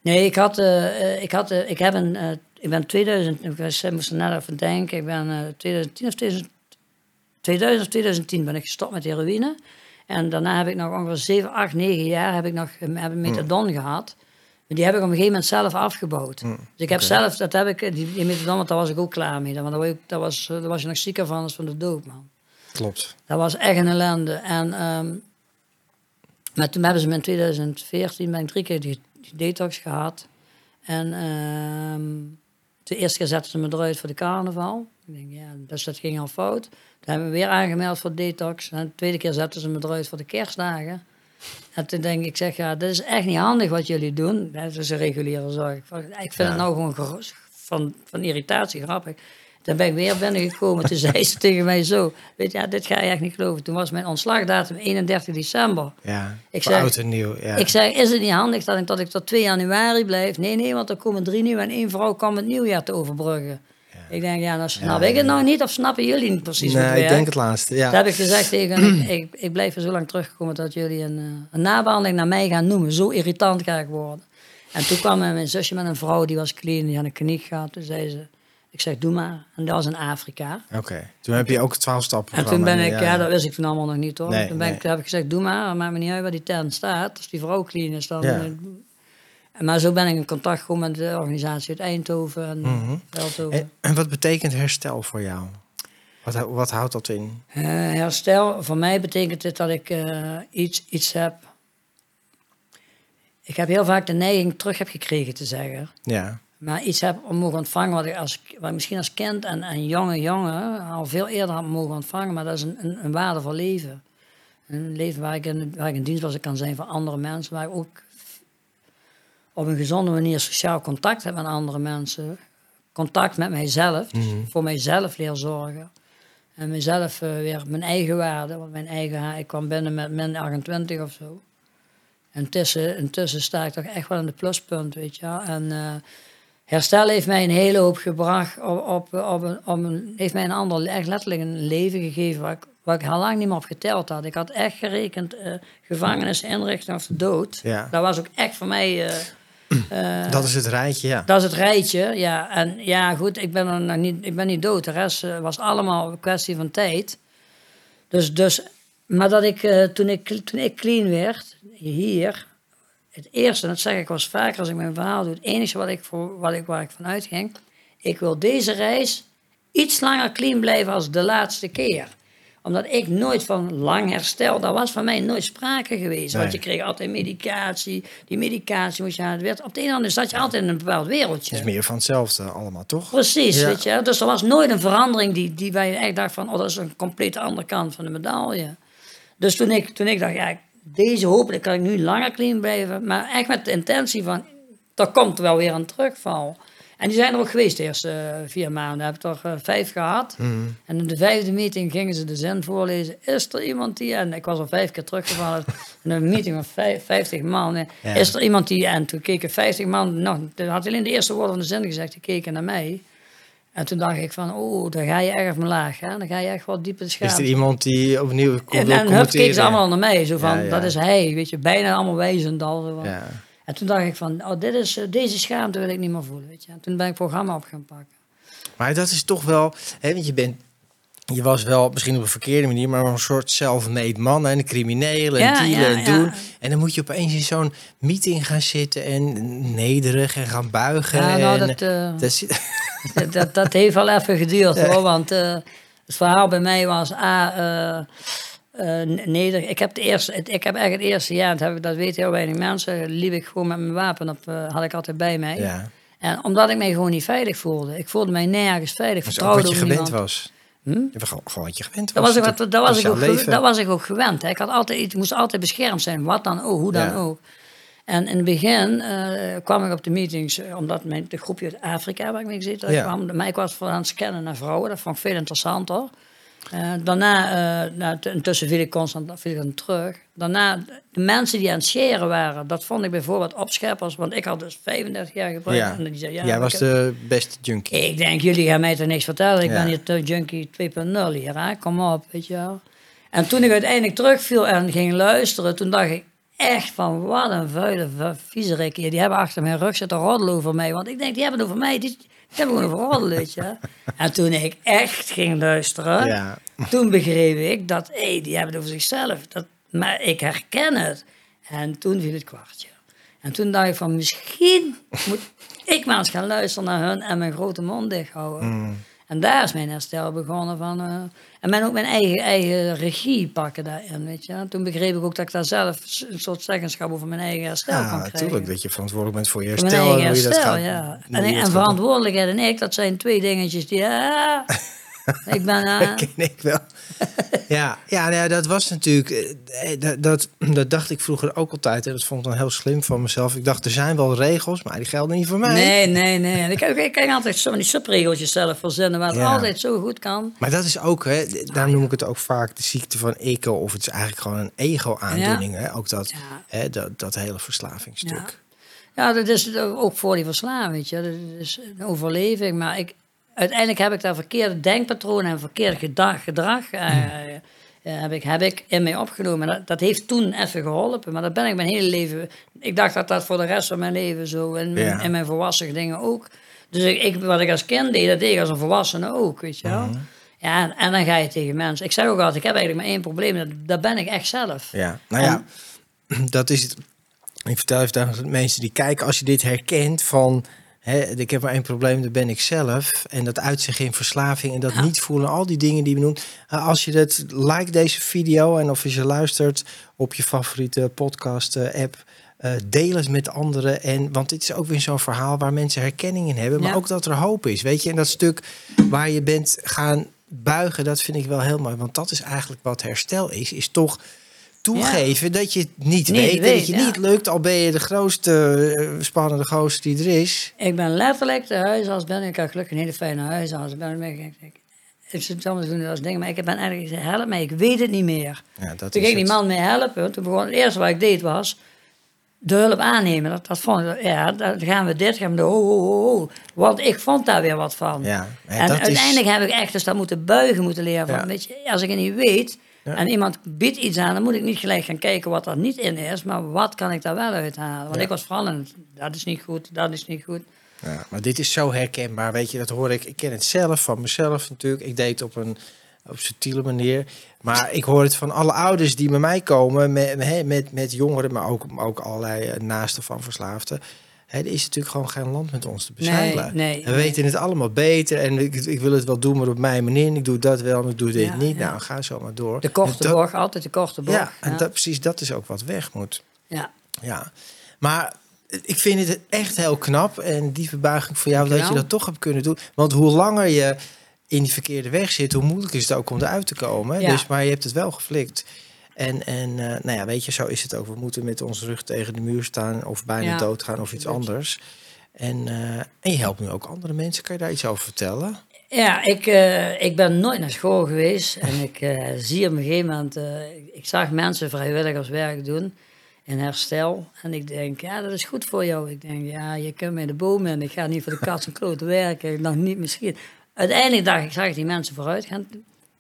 Nee, ik had. eh, ik, had ik heb een. ik ben 2000. Ik moest er net even denken. Ik ben eh 2010 of 2000, 2000 of 2010 ben ik gestopt met heroïne. En daarna heb ik nog ongeveer 7, 8, 9 jaar heb ik nog heb ik methadon gehad. Die heb ik op een gegeven moment zelf afgebouwd. dus ik heb zelf, dat heb ik, die, die methadon, want daar was ik ook klaar mee. Want daar, was, daar, was, daar was je nog zieker van als van de dood, man. Klopt. Dat was echt een ellende. En, ehm, maar toen hebben ze me in 2014 ben ik drie keer die, die detox gehad. En ehm de eerste keer zetten ze me eruit voor de carnaval. Ik denk, ja, dus dat ging al fout. Toen hebben we weer aangemeld voor detox. En de tweede keer zetten ze me eruit voor de kerstdagen. En toen denk ik, ik zeg, ja, dit is echt niet handig wat jullie doen. Dat is een reguliere zorg. Ik vind het nou gewoon van, van irritatie grappig. Dan ben ik weer binnengekomen. Toen zei ze tegen mij zo, weet je, ja, dit ga je echt niet geloven. Toen was mijn ontslagdatum 31 december. Ja, Ik oud en nieuw. Ja. Ik zeg, is het niet handig dat ik, dat ik tot 2 januari blijf? Nee, nee, want er komen drie nieuwe en één vrouw kan het nieuwjaar te overbruggen. Ik denk, ja, dan snap ik het nog niet of snappen jullie niet precies nee, ik denk het laatste. Ja. Dat heb ik gezegd tegen ik, ik, ik blijf er zo lang terugkomen dat jullie een, eh, een nabehandeling naar mij gaan noemen. Zo irritant ga ik worden. En toen kwam mijn zusje met een vrouw, die was clean, die had een kliniek gehad. Toen zei ze, ik zeg, doe maar. En dat was in Afrika. Oké, toen heb je ook het 12 stappen En toen ben ik, ja, dat wist ik toen allemaal nog niet hoor. Nee, toen ben ik, toen heb ik gezegd, doe maar, maakt me niet uit waar die tent staat. Als die vrouw clean is, dan... Ja. Maar zo ben ik in contact gekomen met de organisatie uit Eindhoven en. Veldhoven. En, en wat betekent herstel voor jou? Wat, wat houdt dat in? Eh, herstel, voor mij betekent het dat ik eh, iets, iets heb. Ik heb heel vaak de neiging terug heb gekregen te zeggen. Ja, Maar iets heb om mogen ontvangen wat ik, als, wat ik misschien als kind en, en jonge jongen al veel eerder had mogen ontvangen. Maar dat is een, een, een waardevol leven. Een leven waar ik, in, waar ik in dienst was kan zijn voor andere mensen. Waar ik ook op een gezonde manier sociaal contact heb met andere mensen. Contact met mijzelf. Dus voor mijzelf leer zorgen. En mezelf eh, weer mijn eigen waarde. Want mijn eigen, ik kwam binnen met min 28 of zo. En tussen, intussen sta ik toch echt wel in de pluspunt, weet je. En eh, herstel heeft mij een hele hoop gebracht. Op, op, op een, op een, heeft mij een ander, echt letterlijk een leven gegeven waar ik, waar ik al lang niet meer op geteld had. Ik had echt gerekend eh, gevangenis, inrichting of de dood. Ja. Dat was ook echt voor mij... eh, dat is het rijtje, ja. dat is het rijtje, ja. En ja, goed, ik ben, er nog niet, ik ben niet dood. De rest eh, was allemaal een kwestie van tijd. Dus, dus maar dat ik, eh, toen ik, toen ik clean werd, hier, het eerste, en dat zeg ik wel eens vaker als ik mijn verhaal doe, het enige wat ik voor, wat ik, waar ik van uitging, ik wil deze reis iets langer clean blijven als de laatste keer omdat ik nooit van lang herstel, daar was van mij nooit sprake geweest. Want je kreeg altijd medicatie. Die medicatie moest je aan het werd. Op de een of andere zat je altijd in een bepaald wereldje. Het is meer van hetzelfde allemaal, toch? Precies, Ja. weet je. Dus er was nooit een verandering die, die wij echt dachten van... oh, dat is een compleet andere kant van de medaille. Dus toen ik, toen ik dacht, ja, deze hopelijk kan ik nu langer clean blijven. Maar echt met de intentie van, er komt wel weer een terugval. En die zijn er ook geweest de eerste eh, vier maanden. Heb ik er eh, vijf gehad. Mhm. En in de vijfde meeting gingen ze de zin voorlezen. Is er iemand die... En ik was al vijf keer teruggevallen. in een meeting van vijf, 50 man. Ja. Is er iemand die... En toen keken 50 man... Toen had alleen de eerste woorden van de zin gezegd. Die keken naar mij. En toen dacht ik van... Oh, dan ga je echt omlaag. Hè? Dan ga je echt wat diep in de Is er iemand die opnieuw komt En, en hup keken ze allemaal naar mij. Zo van, Ja, ja. dat is hij. Weet je, bijna allemaal wijzend al. Zo van. Ja. En toen dacht ik van, oh, dit is, eh, deze schaamte wil ik niet meer voelen. Weet je. En toen ben ik programma op gaan pakken. Maar dat is toch wel, hè, want je bent, je was wel misschien op een verkeerde manier, maar een soort self-made man en een crimineel en Ja, dealen ja, en ja. doen. En dan moet je opeens in zo'n meeting gaan zitten en nederig en gaan buigen. Ja, nou, en, dat, eh, dat dat, dat, dat heeft wel even geduurd hoor. Want eh, het verhaal bij mij was A. eh eh, nederig. Ik heb, de eerste, het- ik heb echt het eerste jaar, dat, heb ik, dat weten heel weinig mensen, liep ik gewoon met mijn wapen op, eh, had ik altijd bij mij. ja, En omdat ik mij gewoon niet veilig voelde. Ik voelde mij nergens veilig. ook vertrouwde wat je gewend niemand. was. Hm? Was gewoon, gewoon wat je gewend Dat was. was, ik, dat, was ik ook, ge- leven. dat was ik ook gewend. hè. Ik, had altijd, iets- moest altijd beschermd zijn, wat dan ook, hoe dan Ja. ook. En in het begin eh, kwam ik op de meetings, omdat mijn, de groepje uit Afrika waar ik mee zit, Ja. kwam, maar ik was voor aan het scannen naar vrouwen. Dat vond ik veel interessanter. Eh, daarna, eh, nou, intussen viel ik constant viel ik dan terug. Daarna, de mensen die aan het scheren waren, dat vond ik bijvoorbeeld opscheppers, want ik had dus 35 jaar gebruikt. Ja. En die zei, ja, Jij was de beste junkie. ik denk, jullie gaan mij toch niks vertellen. Ik Ja. ben hier de junkie 2.0 hier, hè? kom op, weet je wel. En toen ik uiteindelijk terugviel en ging luisteren, toen dacht ik echt van, wat een vuile v- viezerik hier. Die hebben achter mijn rug zitten roddelen over mij. Want ik denk, die hebben het over mij, die, hebben gewoon weet je. En toen ik echt ging luisteren, Ja. toen begreep ik dat, hé, die hebben het over zichzelf. Dat, maar ik herken het. En toen viel het kwartje. En toen dacht ik van, misschien moet ik maar eens gaan luisteren naar hun en mijn grote mond dicht houden. Mm. En daar is mijn herstel begonnen van. eh, en mijn, ook mijn eigen, eigen regie pakken daarin, weet je. En toen begreep ik ook dat ik daar zelf een soort zeggenschap over mijn eigen herstel kan Ja, krijgen. natuurlijk dat je verantwoordelijk bent voor je mijn herstel. eigen gaat- ja. En, en verantwoordelijkheid en ik, dat zijn twee dingetjes die... ah, Ik ben... eh, Dat ken ik wel. ja, ja, nou ja, dat was natuurlijk. eh, Dat, dat, dat dacht ik vroeger ook altijd. En dat vond ik dan heel slim van mezelf. Ik dacht, er zijn wel regels, maar die gelden niet voor mij. nee, nee, nee. En ik, ik, kan altijd zo van die subregeltjes zelf verzinnen, waar het Ja. altijd zo goed kan. Maar dat is ook, hè, daar noem ik het ook vaak de ziekte van ego. Of het is eigenlijk gewoon een ego-aandoening. Hè? Ook dat, hè, dat, dat hele verslavingstuk. Ja, dat is ook voor die verslaving, weet je. Dat is een overleving. Maar ik, uiteindelijk heb ik daar verkeerde denkpatronen en verkeerd gedrag, gedrag eh, eh, heb, ik, heb ik in mij opgenomen. Dat, dat heeft toen even geholpen, maar dat ben ik mijn hele leven... Ik dacht dat dat voor de rest van mijn leven zo, en Ja. in mijn volwassen dingen ook. Dus ik, ik, wat ik als kind deed, dat deed ik als een volwassene ook, weet je wel. Ja, en, en dan ga je tegen mensen. Ik zeg ook altijd, ik heb eigenlijk maar één probleem, dat, dat ben ik echt zelf. Ja, nou ja, dat is het. Ik vertel even de mensen die kijken, als je dit herkent van, ik heb maar één probleem, dat ben ik zelf. En dat uitzicht in verslaving en dat niet voelen, al die dingen die we doen. Uh, Als je dat, like deze video en of je ze luistert op je favoriete podcast eh, app. eh, deel het met anderen. En, want dit is ook weer zo'n verhaal waar mensen herkenning in hebben. Maar Ja. ook dat er hoop is. Weet je, en dat stuk waar je bent gaan buigen, dat vind ik wel heel mooi. Want dat is eigenlijk wat herstel is. Is toch toegeven dat je het niet, Niet weet, dat je ja. niet lukt, al ben je de grootste eh, spannende gozer die er is. Ik ben letterlijk de huisarts, ben ik, ik heb gelukkig een hele fijne huisarts. Ben, ik, ik, ik, soms doen als dingen, maar ik ben eigenlijk gezegd, help mij, ik weet het niet meer. Ja, dat Toen is ging die man mij helpen, toen begon, het eerste wat ik deed was, de hulp aannemen. Dat, dat vond ik, ja, dan gaan we dit, gaan we de ho, ho, ho, ho. Want ik vond daar weer wat van. Ja, en en dat is- uiteindelijk heb ik echt dus dat moeten buigen moeten leren. Van, Ja. weet je, als ik het niet weet Ja. en iemand biedt iets aan, dan moet ik niet gelijk gaan kijken wat er niet in is, maar wat kan ik daar wel uithalen. Want Ja. ik was vooral het, dat is niet goed, dat is niet goed. Ja, maar dit is zo herkenbaar, weet je, dat hoor ik. Ik ken het zelf van mezelf natuurlijk. Ik deed het op een op subtiele manier. Maar ik hoor het van alle ouders die bij mij komen met, met, met, met jongeren, maar ook, ook allerlei eh, naasten van verslaafden. Er is natuurlijk gewoon geen land met ons te bezeilen. nee, we nee. weten het allemaal beter en ik, ik wil het wel doen, maar op mijn manier. En Ik doe dat wel, maar ik doe dit Ja, niet. ja. Nou, ga zo maar door. De korte dat- bocht, altijd de korte bocht. Ja, en Dat, precies dat is ook wat weg moet. ja. Ja, maar ik vind het echt heel knap en die verbuiging voor jou dat je dat toch hebt kunnen doen. Want hoe langer je in die verkeerde weg zit, hoe moeilijker is het ook om eruit te komen. Ja. Dus, maar je hebt het wel geflikt. En, en eh, nou ja, weet je, zo is het ook. We moeten met onze rug tegen de muur staan of bijna Ja, doodgaan of iets anders. En, eh, en je helpt nu ook andere mensen. Kan je daar iets over vertellen? Ja, ik, eh, ik ben nooit naar school geweest. En ik zie op een gegeven moment... ik, zag mensen vrijwilligerswerk doen in herstel. En ik denk, ja, dat is goed voor jou. Ik denk, ja, je kunt met de bomen en ik ga niet voor de kat en kloot werken. Nog niet misschien. Uiteindelijk dacht ik, zag ik die mensen vooruit gaan.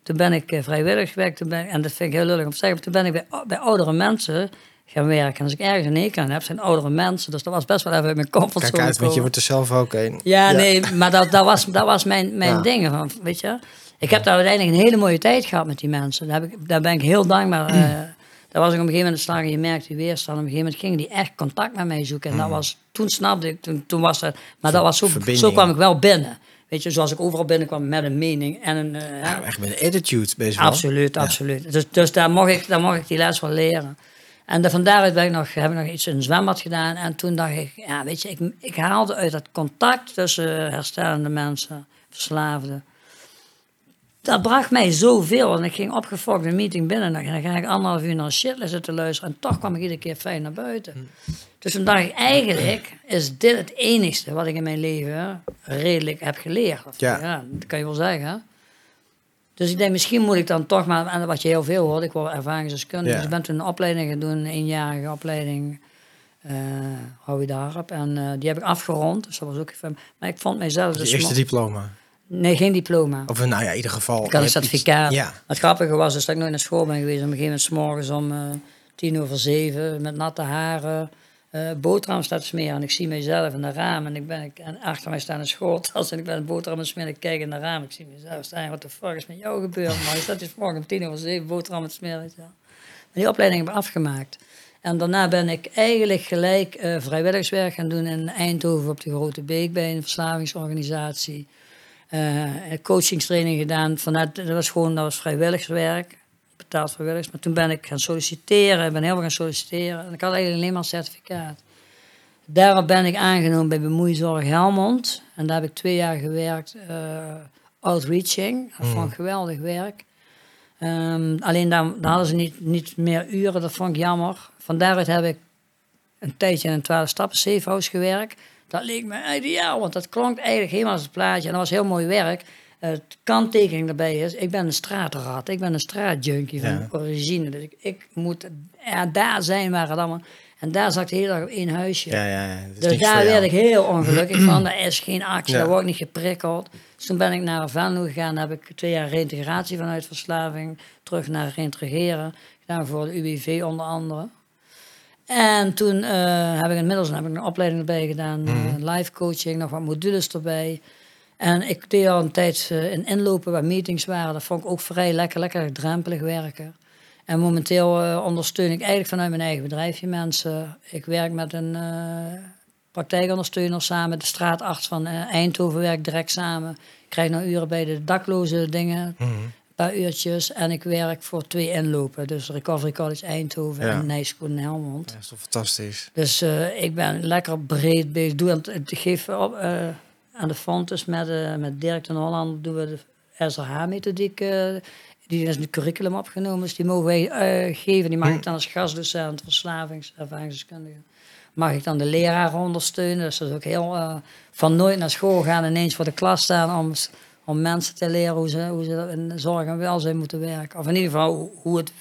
Toen ben ik eh, vrijwilligerswerk, toen ben, en dat vind ik heel lullig om te zeggen, maar toen ben ik bij, bij oudere mensen gaan werken. En als ik ergens een hekel aan heb, zijn oudere mensen. Dus dat was best wel even uit mijn comfortzone. Kijk uit, want je wordt er zelf ook een. Ja, nee, maar dat, dat was, dat was mijn, mijn Ja. ding. Van, weet je? Ik heb daar uiteindelijk een hele mooie tijd gehad met die mensen. Daar, heb ik, daar ben ik heel dankbaar. eh daar was ik op een gegeven moment slag en je merkt die weerstand. Op een gegeven moment gingen die echt contact met mij zoeken. En dat was, toen snapte ik, toen, toen was dat... Maar dat was zo, verbinding. zo kwam ik wel binnen. Weet je, zoals ik overal binnenkwam met een mening en een... eh, Ja, echt met een attitude wel. Absoluut, absoluut. Dus, dus daar, mocht ik, daar mocht ik die les van leren. En de, van daaruit ben ik nog, heb ik nog iets in een zwembad gedaan. En toen dacht ik, ja, weet je, ik, ik haalde uit dat contact tussen herstellende mensen, verslaafden. Dat bracht mij zoveel. En ik ging opgefokt een meeting binnen. En dan ga ik anderhalf uur naar shit zitten luisteren. En toch kwam ik iedere keer fijn naar buiten. Dus toen dacht ik, eigenlijk is dit het enigste wat ik in mijn leven redelijk heb geleerd. Ja. dat kan je wel zeggen. Dus ik denk, misschien moet ik dan toch maar, en wat je heel veel hoort, ik word ervaringsdeskundige. Ja. Dus ik ben toen een opleiding gaan doen, een eenjarige opleiding, eh hou je daarop. En eh, die heb ik afgerond, dus dat was ook even, maar ik vond mijzelf Je dus... eerste diploma. Nee, geen diploma. Of nou ja, in ieder geval. Ik had een iets- certificaat. Ja, Het grappige was dus dat ik nooit naar school ben geweest. Op een gegeven moment 's morgens om eh, tien over zeven met natte haren eh boterham staat te smeren. En ik zie mezelf in de raam en, ik ben, ik, en achter mij staat een schooltas en ik ben een boterham aan het smeren. Ik kijk in de raam, ik zie mezelf staan. Wat de fuck is met jou gebeurd? Maar je staat dus morgen om tien over zeven boterham aan het smeren. En die opleiding heb ik afgemaakt. En daarna ben ik eigenlijk gelijk eh, vrijwilligerswerk gaan doen in Eindhoven op de Grote Beek bij een verslavingsorganisatie. Eh coachingstraining gedaan. Vanuit, dat was gewoon dat was vrijwilligerswerk, betaald vrijwilligers. Maar toen ben ik gaan solliciteren, ben heel veel gaan solliciteren. En ik had eigenlijk alleen maar een certificaat. Daarop ben ik aangenomen bij Bemoeizorg Helmond. En daar heb ik twee jaar gewerkt. eh, outreaching. Dat vond ik geweldig werk. Ehm, alleen dan, dan hadden ze niet, niet meer uren, dat vond ik jammer. Van daaruit heb ik een tijdje in een 12 stappen safehouse gewerkt. Dat leek me ideaal, want dat klonk eigenlijk helemaal als het plaatje. En dat was heel mooi werk. Het kanttekening daarbij is, ik ben een straatrat. Ik ben een straatjunkie van Ja. origine. Dus ik, ik moet ja, daar zijn waar het allemaal... En daar zat ik de hele dag op één huisje. Ja, ja, ja. Dus daar werd ik heel ongelukkig van. Er is geen actie, daar word ik niet geprikkeld. Dus toen ben ik naar Venlo gegaan. heb ik twee jaar reïntegratie vanuit verslaving. Terug naar reintegreren. Gedaan voor de UWV onder andere. En toen eh, heb ik inmiddels heb ik een opleiding erbij gedaan. eh, Mhm. live coaching, nog wat modules erbij. En ik deed al een tijd eh, in inlopen waar meetings waren. Dat vond ik ook vrij lekker, lekker drempelig werken. En momenteel ondersteun ik eigenlijk vanuit mijn eigen bedrijfje mensen. Ik werk met een praktijkondersteuner samen de straatarts van Eindhoven. Werk direct samen. Ik krijg nog uren bij de dakloze dingen. Mhm. Paar uurtjes. En ik werk voor twee inlopen. Dus Recovery College Eindhoven Ja. en Nijschoen in Helmond. Ja, dat is toch fantastisch. Dus eh, ik ben lekker breed bezig. Doe het, ik geef op, eh, aan de Fontes met, eh, met Dirk ten Holland doen we de SRH-methodiek. die is in het curriculum opgenomen. Dus die mogen wij geven. Die mag ik dan als gastdocent, verslavingservaringsdeskundige. Mag ik dan de leraar ondersteunen. Dus dat is ook heel van nooit naar school gaan ineens voor de klas staan om, om mensen te leren hoe ze, hoe ze in zorg en welzijn moeten werken. Of in ieder geval hoe- het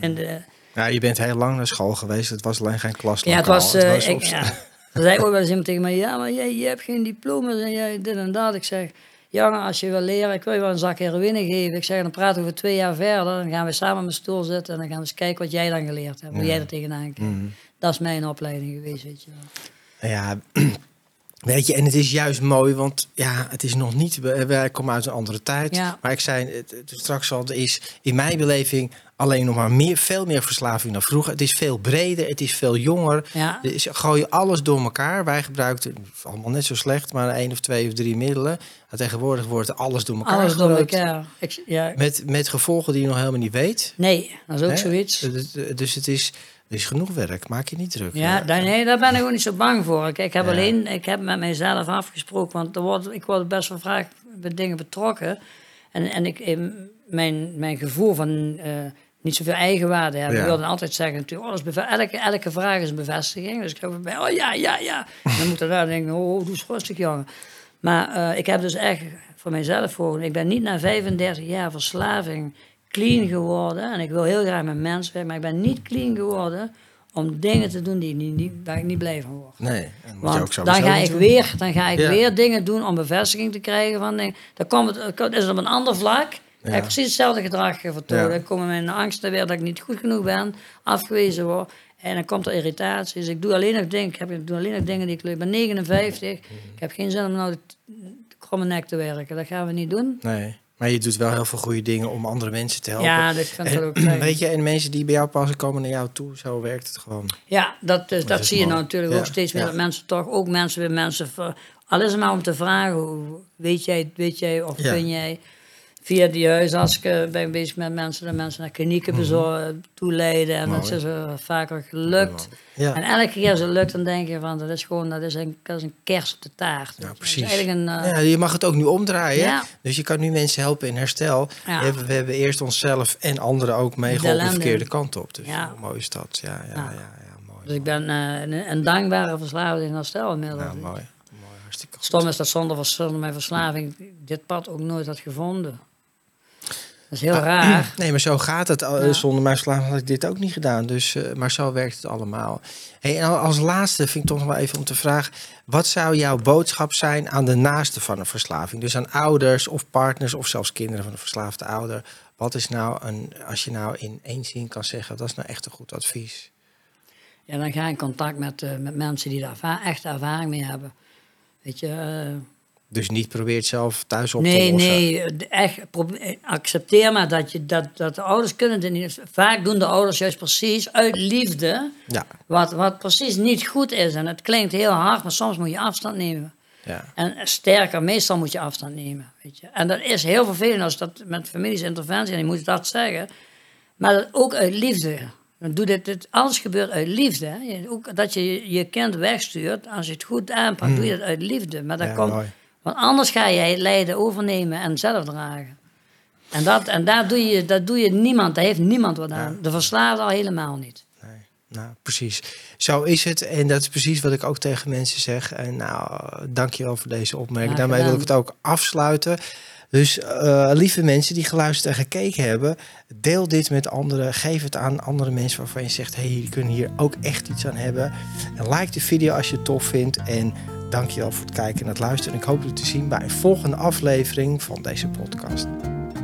in de Ja, je bent heel lang naar school geweest. Het was alleen geen klaslokaal. ja, het was... eh, op- ik, ja. Er zei ook wel eens iemand tegen mij, ja, maar jij, je hebt geen diploma's en jij dit en dat. Ik zeg, jongen, als je wil leren, ik wil je wel een zak heroïne geven. Ik zeg, dan praten we over twee jaar verder. Dan gaan we samen op mijn stoel zitten en dan gaan we eens kijken wat jij dan geleerd hebt. Hoe jij er tegenaan kijkt. Mhm. Dat is mijn opleiding geweest, weet je wel. Ja, weet je, en het is juist mooi, want ja, het is nog niet. Wij komen uit een andere tijd. Ja. Maar ik zei het, het straks al, er is in mijn beleving alleen nog maar meer, veel meer verslaving dan vroeger. Het is veel breder, het is veel jonger. Ja. Er is, gooi je alles door elkaar. Wij gebruikten allemaal net zo slecht, maar één of twee of drie middelen. Maar tegenwoordig wordt alles door elkaar Alles door gegooid. elkaar. Ik, ja, Met, met gevolgen die je nog helemaal niet weet. nee, dat is ook Hè? zoiets. Dus- Dus het is, er is genoeg werk. Maak je niet druk. Ja, daar, nee, daar ben ik ook niet zo bang voor. Ik, ik heb Ja. alleen, ik heb met mijzelf afgesproken, want er wordt, ik word best wel vaak bij dingen betrokken. En, en ik, eh, mijn, mijn gevoel van eh, niet zoveel eigenwaarde hebben, Ja. ik wilde altijd zeggen natuurlijk, oh, dat is beve- elke, elke vraag is een bevestiging. Dus ik geloof bij, oh ja, ja, ja. En dan moet er daar denken, oh, doe eens rustig jongen. Maar eh, ik heb dus echt voor mijzelf voor, ik ben niet na 35 jaar verslaving clean geworden. En ik wil heel graag met mensen werken, maar ik ben niet clean geworden om dingen te doen die, niet- waar ik niet blij van word. Nee, Want dan ga ik, doen. weer, dan ga ik Ja. weer dingen doen om bevestiging te krijgen van dingen. Dan komt het, is het op een ander vlak. Heb ik precies hetzelfde gedrag vertonen. Ja. Dan komen mijn angsten weer dat ik niet goed genoeg ben, afgewezen word. En dan komt er irritatie. Dus ik doe alleen nog dingen, ik, heb, ik doe alleen nog dingen die ik leuk. Ik ben 59. Ik heb geen zin om nou de, de kromme nek te werken. Dat gaan we niet doen. Nee, maar je doet wel heel veel goede dingen om andere mensen te helpen. Ja, dat ik En, ook fijn. weet je, en mensen die bij jou passen komen naar jou toe, zo werkt het gewoon. Ja, dat, is, dat zie je nou natuurlijk Ja, ook steeds meer. ja. Dat mensen toch ook mensen weer mensen. Al is het maar om te vragen, weet jij, weet jij of kun jij via die huisarts ik, eh, ben ik bezig met mensen, dat mensen naar klinieken bezorgen, toeleiden. En dat Mhm. Mooi. is er vaker gelukt. Ja. En elke keer als het lukt, dan denk je van dat is gewoon dat is een, dat is een kers op de taart. Ja, Dat precies. een, eh, Ja, je mag het ook nu omdraaien. Ja. Dus je kan nu mensen helpen in herstel. We, hebben, we hebben eerst onszelf en anderen ook meegeholpen de verkeerde kant op. Dus Ja. hoe mooi is dat? Ja, ja, ja, mooi. dus ik ben eh, een, een dankbare verslaafde in herstel inmiddels. Ja, mooi. mooi. Hartstikke goed. Stom is dat zonder, zonder mijn verslaving dit pad ook nooit had gevonden. Dat is heel raar. Nee, maar zo gaat het. Ja. Zonder mijn verslaving had ik dit ook niet gedaan. Dus, uh, maar zo werkt het allemaal. Hey, en als laatste vind ik toch nog wel even om te vragen... wat zou jouw boodschap zijn aan de naaste van een verslaving? Dus aan ouders of partners of zelfs kinderen van een verslaafde ouder. Wat is nou, een, als je nou in één zin kan zeggen... dat is nou echt een goed advies? Ja, dan ga je in contact met, uh, met mensen die daar echt ervaring mee hebben. Weet je... Uh, dus niet probeert zelf thuis op nee, te lossen? Nee, echt, accepteer maar dat, je, dat, dat de ouders kunnen het niet. Vaak doen de ouders juist precies uit liefde ja. wat, wat precies niet goed is. En het klinkt heel hard, maar soms moet je afstand nemen. Ja. En sterker, meestal moet je afstand nemen. Weet je. En dat is heel vervelend als dat met families interventie, en je moet dat zeggen. Maar dat ook uit liefde. Dan doe dit, dit, alles gebeurt uit liefde. Hè. Ook dat je je kind wegstuurt, als je het goed aanpakt, Mm. doe je dat uit liefde. Maar Ja, komt, mooi. Want anders ga jij het lijden overnemen en zelf dragen. En, dat, en daar doe je, dat doe je niemand, daar heeft niemand wat aan. De verslaafde al helemaal niet. Nee, nou, precies. Zo is het. En dat is precies wat ik ook tegen mensen zeg. En nou, dankjewel voor deze opmerking. Daarmee wil ik het ook afsluiten. Dus eh, lieve mensen die geluisterd en gekeken hebben, deel dit met anderen. Geef het aan andere mensen waarvan je zegt: hé, hey, die kunnen hier ook echt iets aan hebben. En like de video als je het tof vindt. En dankjewel voor het kijken en het luisteren. En ik hoop je te zien bij een volgende aflevering van deze podcast.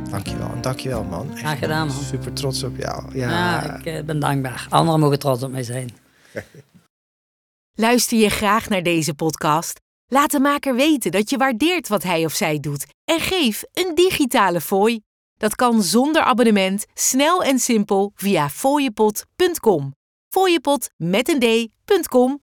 Dankjewel. En dankjewel, man. Echt, Graag gedaan, man. Super trots op jou. Ja, Ja, ik eh, ben dankbaar. Anderen mogen trots op mij zijn. Luister je graag naar deze podcast? Laat de maker weten dat je waardeert wat hij of zij doet en geef een digitale fooi. Dat kan zonder abonnement, snel en simpel via fooiepot.com. Fooiepot met een d.com